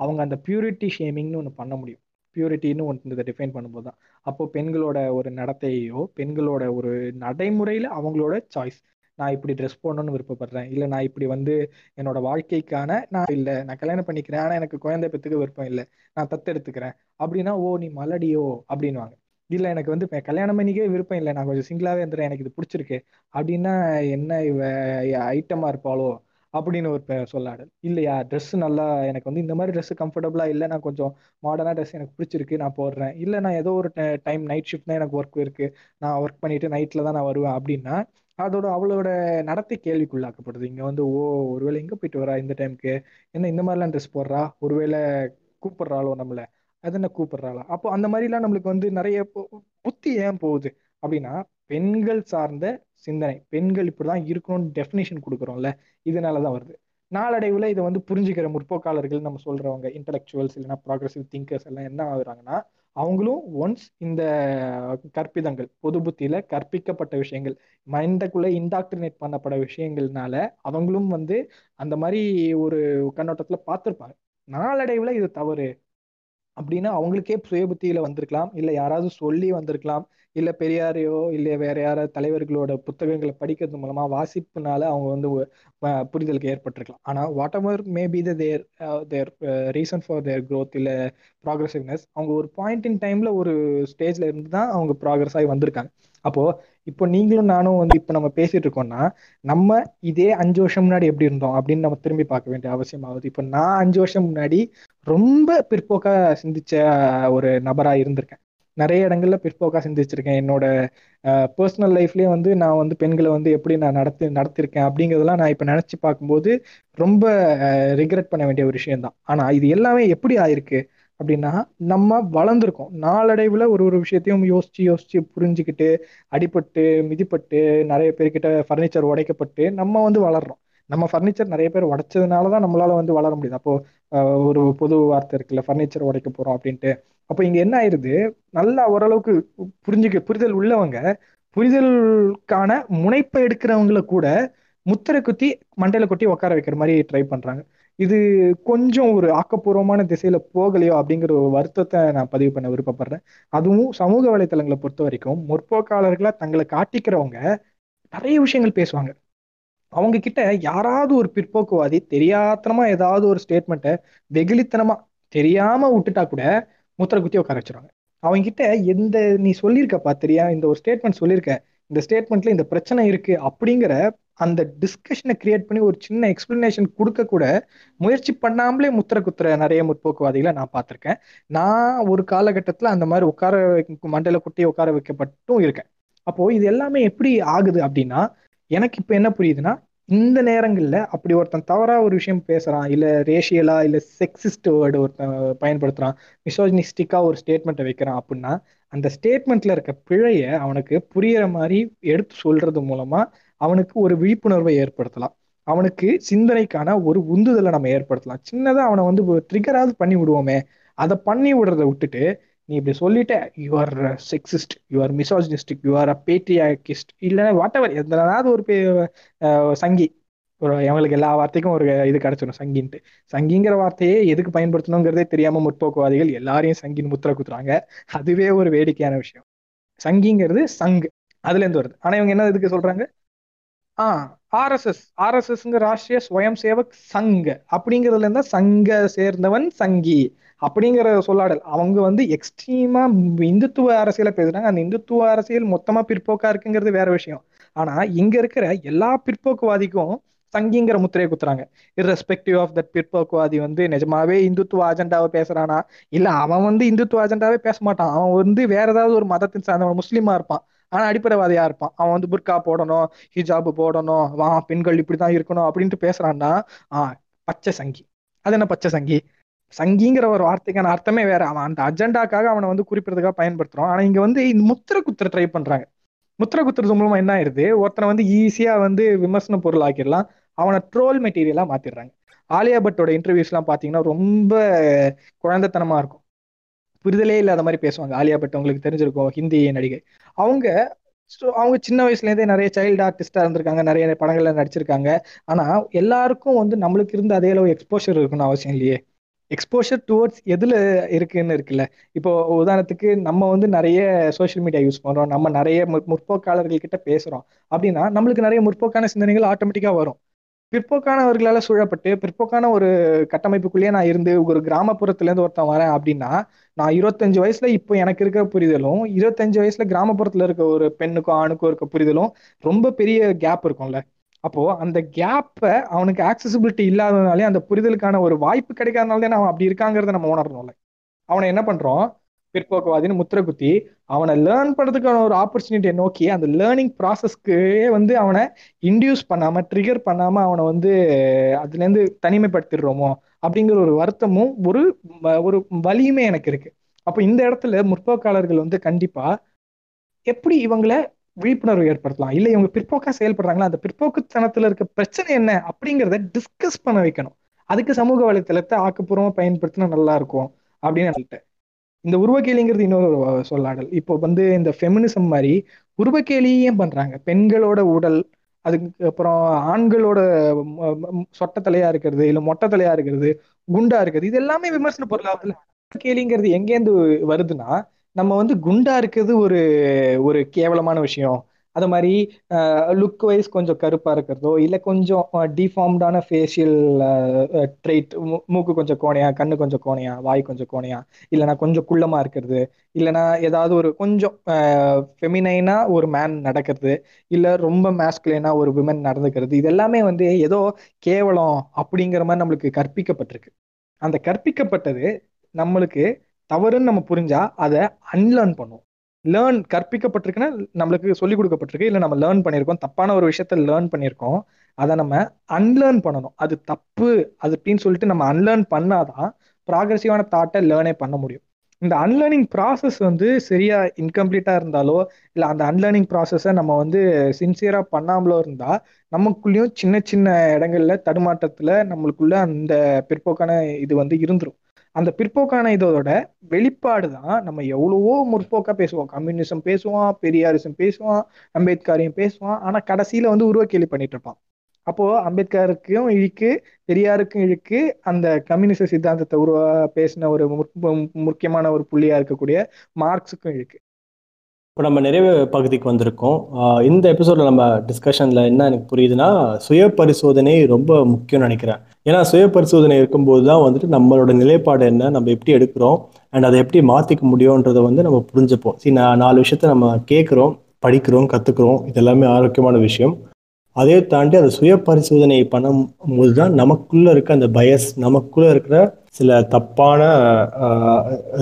அவங்க அந்த பியூரிட்டி ஷேமிங்னு ஒன்று பண்ண முடியும். பியூரிட்டின்னு ஒன்று இதை டிஃபைன் பண்ணும்போது தான். அப்போ பெண்களோட ஒரு நடத்தையோ பெண்களோட ஒரு நடைமுறையில அவங்களோட சாய்ஸ் நான் இப்படி ட்ரெஸ் போடணும்னு விருப்பப்படுறேன். இல்லை நான் இப்படி வந்து என்னோட வாழ்க்கைக்கான நான் இல்லை. நான் கல்யாணம் பண்ணிக்கிறேன். ஆனால் எனக்கு குழந்தை பெற்றுக்க விருப்பம் இல்லை. நான் தத்தெடுத்துக்கிறேன். அப்படின்னா ஓ நீ மலடியோ? அப்படின்வாங்க இல்லை எனக்கு வந்து கல்யாணம் பண்ணிக்கவே விருப்பம் இல்லை. நான் கொஞ்சம் சிங்கிளாகவே இருந்துறேன். எனக்கு இது பிடிச்சிருக்கு. அப்படின்னா என்ன இவ ஐட்டமாக இருப்பாளோ? அப்படின்னு ஒரு பெ- சொல்லாடல். இல்லையா? ட்ரெஸ் நல்லா எனக்கு வந்து இந்த மாதிரி ட்ரெஸ் கம்ஃபர்டபுளா இல்லை. நான் கொஞ்சம் மாடர்னா ட்ரெஸ் எனக்கு பிடிச்சிருக்கு. நான் போடுறேன். இல்லை நான் ஏதோ ஒரு டைம் நைட் ஷிஃப்ட் தான் எனக்கு ஒர்க் இருக்கு. நான் ஒர்க் பண்ணிட்டு நைட்ல தான் நான் வருவேன். அப்படின்னா அதோட அவளோட நடத்தை கேள்விக்குள்ளாக்கப்படுது. இங்க வந்து ஓ ஒருவேளை எங்க போயிட்டு வரா இந்த டைம்க்கு என்ன இந்த மாதிரிலாம் ட்ரெஸ் போடுறா? ஒருவேளை கூப்பிடுறாளோ நம்மள? அது என்ன கூப்பிடுறாளா? அப்போ அந்த மாதிரிலாம் நம்மளுக்கு வந்து நிறைய பு- புத்தி ஏன் போகுது? அப்படின்னா பெண்கள் சார்ந்த சிந்தனை. பெண்கள் இப்படிதான் இருக்கணும்னு டெஃபினேஷன் கொடுக்குறோம்ல இதனாலதான் வருது. நாளடைவுல இதை வந்து புரிஞ்சுக்கிற முற்போக்காளர்கள் நம்ம சொல்றவங்க இன்டலெக்சுவல்ஸ் இல்லைன்னா ப்ராக்ரஸிவ் திங்கர்ஸ் எல்லாம் என்ன ஆகுறாங்கன்னா அவங்களும் ஒன்ஸ் இந்த கற்பிதங்கள் பொது புத்தியில கற்பிக்கப்பட்ட விஷயங்கள் மைண்டக்குள்ள இன்டாக்டினேட் பண்ணப்பட விஷயங்கள்னால அவங்களும் வந்து அந்த மாதிரி ஒரு கண்ணோட்டத்துல பார்த்துருப்பாங்க. நாளடைவுல இது தவறு. அப்படின்னா அவங்களுக்கே சுய புத்தியில வந்திருக்கலாம். இல்ல யாராவது சொல்லி வந்திருக்கலாம். இல்ல பெரியாரையோ இல்ல வேற யார தலைவர்களோட புத்தகங்களை படிக்கிறது மூலமா வாசிப்புனால அவங்க வந்து புரிதலுக்கு ஏற்பட்டிருக்கலாம். ஆனா whatever may be the their their reason for their growth இல்ல ப்ராக்ரஸிவ்னஸ் அவங்க ஒரு பாயிண்ட் இன் டைம்ல ஒரு ஸ்டேஜ்ல இருந்து தான் அவங்க ப்ராக்ரஸ் ஆகி வந்திருக்காங்க. அப்போ இப்போ நீங்களும் நானும் வந்து இப்போ நம்ம பேசிட்டு இருக்கோம்னா நம்ம இதே அஞ்சு வருஷம் முன்னாடி எப்படி இருந்தோம் அப்படின்னு நம்ம திரும்பி பார்க்க வேண்டிய அவசியம் ஆகுது இப்போ நான் அஞ்சு வருஷம் முன்னாடி ரொம்ப பிற்போக்கா சிந்திச்ச ஒரு நபரா இருந்திருக்கேன். நிறைய இடங்கள்ல பிற்போக்கா சிந்திச்சிருக்கேன். என்னோட பர்சனல் லைஃப்லயே வந்து நான் வந்து பெண்களை வந்து எப்படி நான் நடத்தி நடத்திருக்கேன் அப்படிங்கிறதெல்லாம் நான் இப்போ நினைச்சு பார்க்கும்போது ரொம்ப ரிக்ரெட் பண்ண வேண்டிய ஒரு விஷயம்தான். ஆனால் ஆனா இது எல்லாமே எப்படி ஆயிருக்கு அப்படின்னா நம்ம வளர்ந்துருக்கோம். நாளடைவில் ஒரு ஒரு விஷயத்தையும் யோசிச்சு யோசிச்சு புரிஞ்சுக்கிட்டு அடிபட்டு மிதிப்பட்டு நிறைய பேர்கிட்ட ஃபர்னிச்சர் உடைக்கப்பட்டு நம்ம வந்து வளர்றோம். நம்ம ஃபர்னிச்சர் நிறைய பேர் உடைச்சதுனால தான் நம்மளால வந்து வளர முடியுது. அப்போ ஒரு பொது வார்த்தை இருக்குல்ல ஃபர்னிச்சர் உடைக்க போறோம் அப்படின்ட்டு. அப்போ இங்க என்ன ஆயிருது? நல்லா ஓரளவுக்கு புரிஞ்சுக்க புரிதல் உள்ளவங்க புரிதலுக்கான முனைப்பை எடுக்கிறவங்கள கூட முத்திரை குத்தி மண்டையில கொட்டி உட்கார வைக்கிற மாதிரி ட்ரை பண்றாங்க. இது கொஞ்சம் ஒரு ஆக்கப்பூர்வமான திசையில போகலையோ அப்படிங்கிற ஒரு வருத்தத்தை நான் பதிவு பண்ண விருப்பப்படுறேன். அதுவும் சமூக வலைத்தளங்களை பொறுத்த வரைக்கும் முற்போக்காளர்களா தங்களை காட்டிக்கிறவங்க நிறைய விஷயங்கள் பேசுவாங்க. அவங்க கிட்ட யாராவது ஒரு பிற்போக்குவாதி தெரியாத்தனமா ஏதாவது ஒரு ஸ்டேட்மெண்ட்டை வெகுளித்தனமா தெரியாம விட்டுட்டா கூட முத்திரை குத்தி உட்கார வச்சிருவாங்க. அவங்க கிட்ட எந்த நீ சொல்லியிருக்க பாத்திரியா? இந்த ஒரு ஸ்டேட்மெண்ட் சொல்லியிருக்க. இந்த ஸ்டேட்மெண்ட்ல இந்த பிரச்சனை இருக்கு அப்படிங்கிற அந்த டிஸ்கஷனை கிரியேட் பண்ணி ஒரு சின்ன எக்ஸ்பிளனேஷன் கொடுக்க கூட முயற்சி பண்ணாமலே முத்திர குத்துற நிறைய முற்போக்குவாதிகளை நான் பார்த்துருக்கேன். நான் ஒரு காலகட்டத்தில் அந்த மாதிரி உட்கார மண்டல குட்டி உட்கார வைக்கப்பட்டும் இருக்கேன். அப்போ இது எல்லாமே எப்படி ஆகுது அப்படின்னா எனக்கு இப்போ என்ன புரியுதுன்னா இந்த நேரங்களில் அப்படி ஒருத்தன் தவறா ஒரு விஷயம் பேசுறான் இல்ல ரேஷியலா இல்ல செக்ஸிஸ்ட் வேர்டு ஒருத்தன் பயன்படுத்துறான் மிசோஜினிஸ்டிக்கா ஒரு ஸ்டேட்மெண்ட்டை வைக்கிறான் அப்படின்னா அந்த ஸ்டேட்மெண்ட்ல இருக்க பிழைய அவனுக்கு புரியற மாதிரி எடுத்து சொல்றது மூலமா அவனுக்கு ஒரு விழிப்புணர்வை ஏற்படுத்தலாம். அவனுக்கு சிந்தனைக்கான ஒரு உந்துதலை நம்ம ஏற்படுத்தலாம். சின்னதா அவனை வந்து ட்ரிகராவது பண்ணி விடுவோமே. அதை பண்ணி விடுறத விட்டுட்டு நீ இப்படி சொல்லிட்ட you are sexist you are misogynistic you are a patriarchist இல்லைன்னா வாட் எவர் எதனாவது ஒரு சங்கி. ஒரு எங்களுக்கு எல்லா வார்த்தைக்கும் ஒரு இது கிடைச்சிடும் சங்கின்ட்டு. சங்கிங்கிற வார்த்தையே எதுக்கு பயன்படுத்தணுங்கிறதே தெரியாம முற்போக்குவாதிகள் எல்லாரையும் சங்கின்னு முத்திர குத்துறாங்க. அதுவே ஒரு வேடிக்கையான விஷயம். சங்கிங்கிறது சங் அதுல இருந்து வருது. ஆனா இவங்க என்ன இதுக்கு சொல்றாங்க? ஆஹ் ஆர்எஸ்எஸ் ஆர்எஸ்எஸ்ங்க ராஷ்டிரிய ஸ்வயம் சேவக் சங்க. அப்படிங்கிறதுல இருந்தா சங்க சேர்ந்தவன் சங்கி. அப்படிங்கிற சொல்லாடல். அவங்க வந்து எக்ஸ்ட்ரீமா இந்துத்துவ அரசியல பேசுறாங்க. அந்த இந்துத்துவ அரசியல் மொத்தமா பிற்போக்கா இருக்குங்கிறது வேற விஷயம். ஆனா இங்க இருக்கிற எல்லா பிற்போக்குவாதிக்கும் சங்கிங்கிற முத்திரையை குத்துறாங்க. இர்ரெஸ்பெக்டிவ் ஆஃப் தட் பிற்போக்குவாதி வந்து நிஜமாவே இந்துத்துவ அஜெண்டாவை பேசுறானா? இல்ல அவன் வந்து இந்துத்துவ அஜெண்டாவே பேச மாட்டான். அவன் வந்து வேற ஏதாவது ஒரு மதத்தின் சார்ந்தவன் முஸ்லீமா இருப்பான். ஆனா அடிப்படைவாதியா இருப்பான். அவன் வந்து புர்கா போடணும் ஹிஜாப் போடணும் வா பெண்கள் இப்படிதான் இருக்கணும் அப்படின்ட்டு பேசுறான்னா ஆஹ் பச்சை சங்கி. அது என்ன பச்சை சங்கி? சங்கிங்கிற ஒரு வார்த்தைக்கான அர்த்தமே வேற. அவன் அந்த அஜெண்டாக்காக அவனை வந்து குறிப்பிடறதுக்காக பயன்படுத்துறான். ஆனா இங்க வந்து இந்த முத்திர குத்துற ட்ரை பண்றாங்க. முத்திர குத்துறது மூலமா என்ன ஆயிருது? ஒருத்தனை வந்து ஈஸியா வந்து விமர்சன பொருள் ஆக்கிடலாம். அவனை ட்ரோல் மெட்டீரியலா மாத்திடுறாங்க. ஆலியா பட்டோட இன்டர்வியூஸ் எல்லாம் பாத்தீங்கன்னா ரொம்ப குழந்தைத்தனமா இருக்கும். புரிதலே இல்லாத மாதிரி பேசுவாங்க. ஆலியா பட் உங்களுக்கு தெரிஞ்சிருக்கும். ஹிந்தி நடிகை அவங்க ஸோ அவங்க சின்ன வயசுலேருந்தே நிறைய சைல்டு ஆர்டிஸ்டாக இருந்திருக்காங்க. நிறைய படங்கள்ல நடிச்சிருக்காங்க. ஆனால் எல்லாருக்கும் வந்து நம்மளுக்கு இருந்த அதே அளவு எக்ஸ்போஷர் இருக்கணும் அவசியம் இல்லையே. எக்ஸ்போஷர் டுவர்ட்ஸ் எதுல இருக்குன்னு இருக்குல்ல. இப்போ உதாரணத்துக்கு நம்ம வந்து நிறைய சோஷியல் மீடியா யூஸ் பண்றோம். நம்ம நிறைய முற்போக்காளர்கள் கிட்ட பேசுறோம். அப்படின்னா நம்மளுக்கு நிறைய முற்போக்கான சிந்தனைகள் ஆட்டோமேட்டிக்கா வரும். பிற்போக்கானவர்களால சூழப்பட்டு பிற்போக்கான ஒரு கட்டமைப்புக்குள்ளேயே நான் இருந்து ஒரு கிராமப்புறத்துலேருந்து ஒருத்தன் வரேன் அப்படின்னா நான் இருபத்தஞ்சு வயசுல இப்போ எனக்கு இருக்கிற புரிதலும் இருபத்தஞ்சு வயசுல கிராமப்புறத்துல இருக்க ஒரு பெண்ணுக்கும் ஆணுக்கும் இருக்க புரிதலும் ரொம்ப பெரிய கேப் இருக்கும்ல. அப்போ அந்த கேப்பை அவனுக்கு ஆக்சசிபிலிட்டி இல்லாததுனாலே அந்த புரிதலுக்கான ஒரு வாய்ப்பு கிடைக்காதனாலே அவன் அப்படி இருக்காங்கிறத நம்ம உணரணும்ல அவனை என்ன பண்றோம்? பிற்போக்குவாதின்னு முத்திர குத்தி அவனை லேர்ன் பண்றதுக்கான ஒரு ஆப்பர்ச்சுனிட்டியை நோக்கி அந்த லேர்னிங் ப்ராசஸ்க்கு வந்து அவனை இன்டியூஸ் பண்ணாம ட்ரிகர் பண்ணாம அவனை வந்து அதுலேருந்து தனிமைப்படுத்திடுறோமோ அப்படிங்கிற ஒரு வருத்தமும் ஒரு ஒரு வலியுமே எனக்கு இருக்கு. அப்போ இந்த இடத்துல முற்போக்காளர்கள் வந்து கண்டிப்பா எப்படி இவங்களை விழிப்புணர்வு ஏற்படுத்தலாம். இல்லை இவங்க பிற்போக்காக செயல்படுறாங்களா? அந்த பிற்போக்குத்தனத்தில் இருக்க பிரச்சனை என்ன அப்படிங்கிறத டிஸ்கஸ் பண்ண வைக்கணும். அதுக்கு சமூக வலைத்தளத்தை ஆக்கப்பூர்வமாக பயன்படுத்தினா நல்லா இருக்கும் அப்படின்னு நினைட்டேன் இந்த உருவக்கேலிங்கிறது இன்னொரு சொல்லாடல். இப்போ வந்து இந்த ஃபெமினிசம் மாதிரி உருவக்கேலியும் பண்றாங்க? பெண்களோட உடல் அதுக்கு அப்புறம் ஆண்களோட சொட்ட தலையா இருக்கிறது இல்ல மொட்டை தலையா இருக்கிறது குண்டா இருக்கிறது இது எல்லாமே விமர்சன பொருளாகுதுல கேலிங்கிறது எங்கேருந்து வருதுன்னா நம்ம வந்து குண்டா இருக்கிறது ஒரு ஒரு கேவலமான விஷயம். அது மாதிரி லுக் வைஸ் கொஞ்சம் கருப்பாக இருக்கிறதோ இல்லை கொஞ்சம் டிஃபார்ம்டான ஃபேஷியல் ட்ரைட் மூக்கு கொஞ்சம் கோணையா கண்ணு கொஞ்சம் கோணையா வாய் கொஞ்சம் கோணையா இல்லைனா கொஞ்சம் குள்ளமாக இருக்கிறது இல்லைனா ஏதாவது ஒரு கொஞ்சம் ஃபெமினைனா ஒரு மேன் நடக்கிறது இல்லை ரொம்ப மேஸ்குலைனா ஒரு விமன் நடந்துக்கிறது இது எல்லாமே வந்து ஏதோ கேவலம் அப்படிங்கிற மாதிரி நம்மளுக்கு கற்பிக்கப்பட்டிருக்கு. அந்த கற்பிக்கப்பட்டது நம்மளுக்கு தவறுன்னு நம்ம புரிஞ்சா அதை அன்லேர்ன் பண்ணுவோம். லேர்ன் கற்பிக்கப்பட்டிருக்குன்னா நம்மளுக்கு சொல்லிக் கொடுக்கப்பட்டிருக்கு. இல்லை நம்ம லேர்ன் பண்ணியிருக்கோம். தப்பான ஒரு விஷயத்த லேர்ன் பண்ணியிருக்கோம். அதை நம்ம அன்லேர்ன் பண்ணணும். அது தப்பு அது அப்படின்னு சொல்லிட்டு நம்ம அன்லேர்ன் பண்ணாதான் ப்ராக்ரஸிவான தாட்டை லேர்னே பண்ண முடியும். இந்த அன்லேர்னிங் ப்ராசஸ் வந்து சரியா இன்கம்ப்ளீட்டா இருந்தாலோ இல்லை அந்த அன்லேர்னிங் ப்ராசஸை நம்ம வந்து சின்சியரா பண்ணாமலோ இருந்தா நமக்குள்ளேயும் சின்ன சின்ன இடங்கள்ல தடுமாற்றத்துல நம்மளுக்குள்ள அந்த பிற்போக்கான இது வந்து இருந்துரும். அந்த பிற்போக்கான இதோட வெளிப்பாடு தான் நம்ம எவ்வளவோ முற்போக்கா பேசுவோம். கம்யூனிசம் பேசுவான் பெரியாரிசம் பேசுவான் அம்பேத்கரையும் பேசுவான். ஆனா கடைசியில வந்து உருவக்கேலி பண்ணிட்டு இருப்பான். அப்போ அம்பேத்கருக்கும் இழுக்கு பெரியாருக்கும் இழுக்கு அந்த கம்யூனிச சித்தாந்தத்தை உருவ பேசின ஒரு முக்கியமான ஒரு புள்ளியா இருக்கக்கூடிய மார்க்ஸுக்கும் இழுக்கு. இப்போ நம்ம நிறைவு பகுதிக்கு வந்திருக்கோம். இந்த எபிசோடில் நம்ம டிஸ்கஷனில் என்ன எனக்கு புரியுதுன்னா சுய பரிசோதனை ரொம்ப முக்கியம்னு நினைக்கிறேன். ஏன்னா சுய பரிசோதனை இருக்கும்போது தான் வந்துட்டு நம்மளோட நிலைப்பாடு என்ன நம்ம எப்படி எடுக்கிறோம் அண்ட் அதை எப்படி மாற்றிக்க முடியுன்றதை வந்து நம்ம புரிஞ்சுப்போம். சரி நான் நாலு விஷயத்த நம்ம கேட்குறோம் படிக்கிறோம் கற்றுக்குறோம் இது எல்லாமே ஆரோக்கியமான விஷயம். அதே தாண்டி அதை சுய பரிசோதனை பண்ணும்போது தான் நமக்குள்ள இருக்க அந்த பயஸ் நமக்குள்ள இருக்கிற சில தப்பான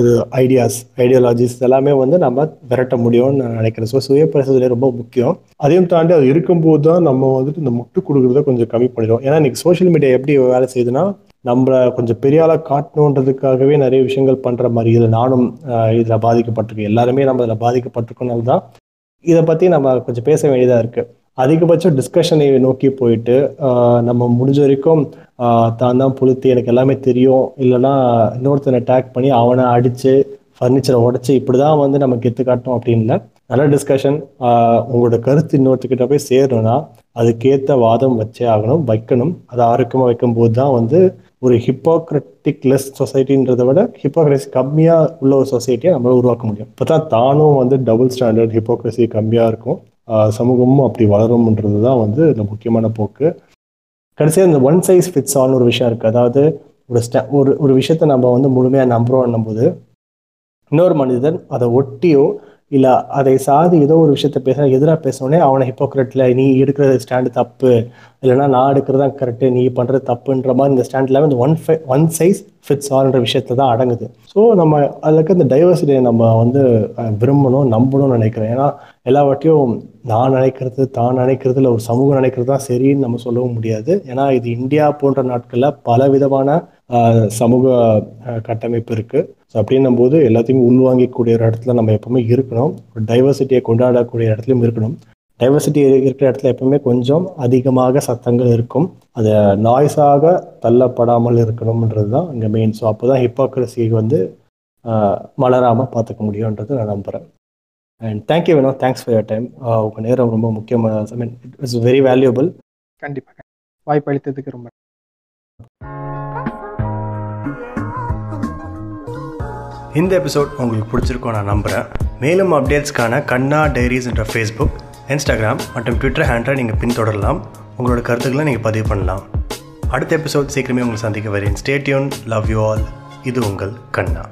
இது ஐடியாஸ் ஐடியாலஜிஸ் எல்லாமே வந்து நம்ம விரட்ட முடியும்னு நான் நினைக்கிறேன். ஸோ சுய பரிசோதனை ரொம்ப முக்கியம். அதையும் தாண்டி அது இருக்கும்போது தான் நம்ம வந்துட்டு இந்த முட்டு கொடுக்குறத கொஞ்சம் கம்மி பண்ணிடுவோம். ஏன்னா இன்னைக்கு சோஷியல் மீடியா எப்படி வேலை செய்யுதுன்னா நம்மளை கொஞ்சம் பெரிய ஆளாக காட்டணுன்றதுக்காகவே நிறைய விஷயங்கள் பண்ணுற மாதிரி இதில் நானும் இதில் பாதிக்கப்பட்டிருக்கேன். எல்லாருமே நம்ம இதில் பாதிக்கப்பட்டிருக்கனால தான் இதை பற்றி நம்ம கொஞ்சம் பேச வேண்டியதாக இருக்குது அதிகபட்சம் டிஸ்கஷனை நோக்கி போயிட்டு நம்ம முடிஞ்ச வரைக்கும் தான் தான் புளுத்து எனக்கு எல்லாமே தெரியும். இல்லைன்னா இன்னொருத்தனை அட்டாக் பண்ணி அவனை அடித்து ஃபர்னிச்சரை உடச்சி இப்படி தான் வந்து நம்ம கெத்து காட்டும் அப்படின்னு நல்ல டிஸ்கஷன் உங்களோட கருத்து இன்னொருத்தக்கிட்ட போய் சேரணும்னா அதுக்கேற்ற வாதம் வச்சே ஆகணும் வைக்கணும். அதை ஆரோக்கியமாக வைக்கும்போது தான் வந்து ஒரு ஹிப்போக்ரட்டிக் லெஸ் சொசைட்டின்றதை விட ஹிப்போக்ரசி கம்மியாக உள்ள ஒரு சொசைட்டியை நம்மளால் உருவாக்க முடியும். இப்போ தான் தானும் வந்து டபுள் ஸ்டாண்டர்ட் ஹிப்போக்ரசி கம்மியாக இருக்கும். சமூகமும் அப்படி வளரும்ன்றது தான் வந்து இந்த முக்கியமான போக்கு. கடைசியாக இந்த ஒன் சைஸ் ஃபிட்ஸ் ஆல்னு ஒரு விஷயம் இருக்குது அதாவது ஒரு ஸ்ட ஒரு ஒரு விஷயத்த நம்ம வந்து முழுமையாக நம்புகிறோம் போது இன்னொரு மனிதன் அதை ஒட்டியோ இல்லை அதை சாதி ஏதோ ஒரு விஷயத்த பேசுனா எதிராக பேசினோடனே அவனை ஹிப்போக்ரட்டில் நீ எடுக்கிற ஸ்டாண்டு தப்பு. இல்லைனா நான் எடுக்கிறது தான் கரெக்டு நீ பண்ணுறது தப்புன்ற மாதிரி இந்த ஸ்டாண்டில் இந்த one five one size fits ஆல்ன்ற விஷயத்தை தான் அடங்குது. ஸோ நம்ம அதில் இருக்க இந்த டைவர்சிட்டியை நம்ம வந்து விரும்பணும் நம்பணும்னு நினைக்கிறேன். ஏன்னா எல்லாவற்றையும் நான் நினைக்கிறது தான் நினைக்கிறது இல்லை ஒரு சமூகம் நினைக்கிறது தான் சரின்னு நம்ம சொல்லவும் முடியாது. ஏன்னா இது இந்தியா போன்ற நாட்களில் பல விதமான சமூக கட்டமைப்பு இருக்குது ஸோ அப்படின்னும் போது எல்லாத்தையும் உள்வாங்கிக்கூடிய ஒரு இடத்துல நம்ம எப்பவுமே இருக்கணும். ஒரு டைவர்சிட்டியை கொண்டாடக்கூடிய இடத்துலையும் இருக்கணும். டைவர்சிட்டி இருக்கிற இடத்துல எப்பவுமே கொஞ்சம் அதிகமாக சத்தங்கள் இருக்கும். அதை நாய்ஸாக தள்ளப்படாமல் இருக்கணும்ன்றது தான் இங்கே மெயின் ஸோ அப்போ தான் ஹிப்போக்ரஸி வந்து மலராமல் பார்த்துக்க முடியுன்றது நான் நம்புகிறேன் அண்ட் தேங்க்யூ வேணும் தேங்க்ஸ் ஃபார் யர் டைம் உங்கள் நேரம் ரொம்ப முக்கியமான I mean it's very valuable கண்டிப்பாக வாய்ப்பு அளித்ததுக்கு ரொம்ப இந்த எபிசோட் உங்களுக்கு பிடிச்சிருக்கோம் நான் நம்புகிறேன் மேலும் அப்டேட்ஸ்க்கான கண்ணா டைரிஸ் என்ற ஃபேஸ்புக் இன்ஸ்டாகிராம் மற்றும் ட்விட்டர் ஹேண்டலை நீங்கள் பின்தொடரலாம். உங்களோட கருத்துக்களை நீங்கள் பதிவு பண்ணலாம். அடுத்த எபிசோட் சீக்கிரமே உங்களை சந்திக்க வரேன். ஸ்டேட்யூன் லவ் யூ ஆல் இது உங்கள் கண்ணா.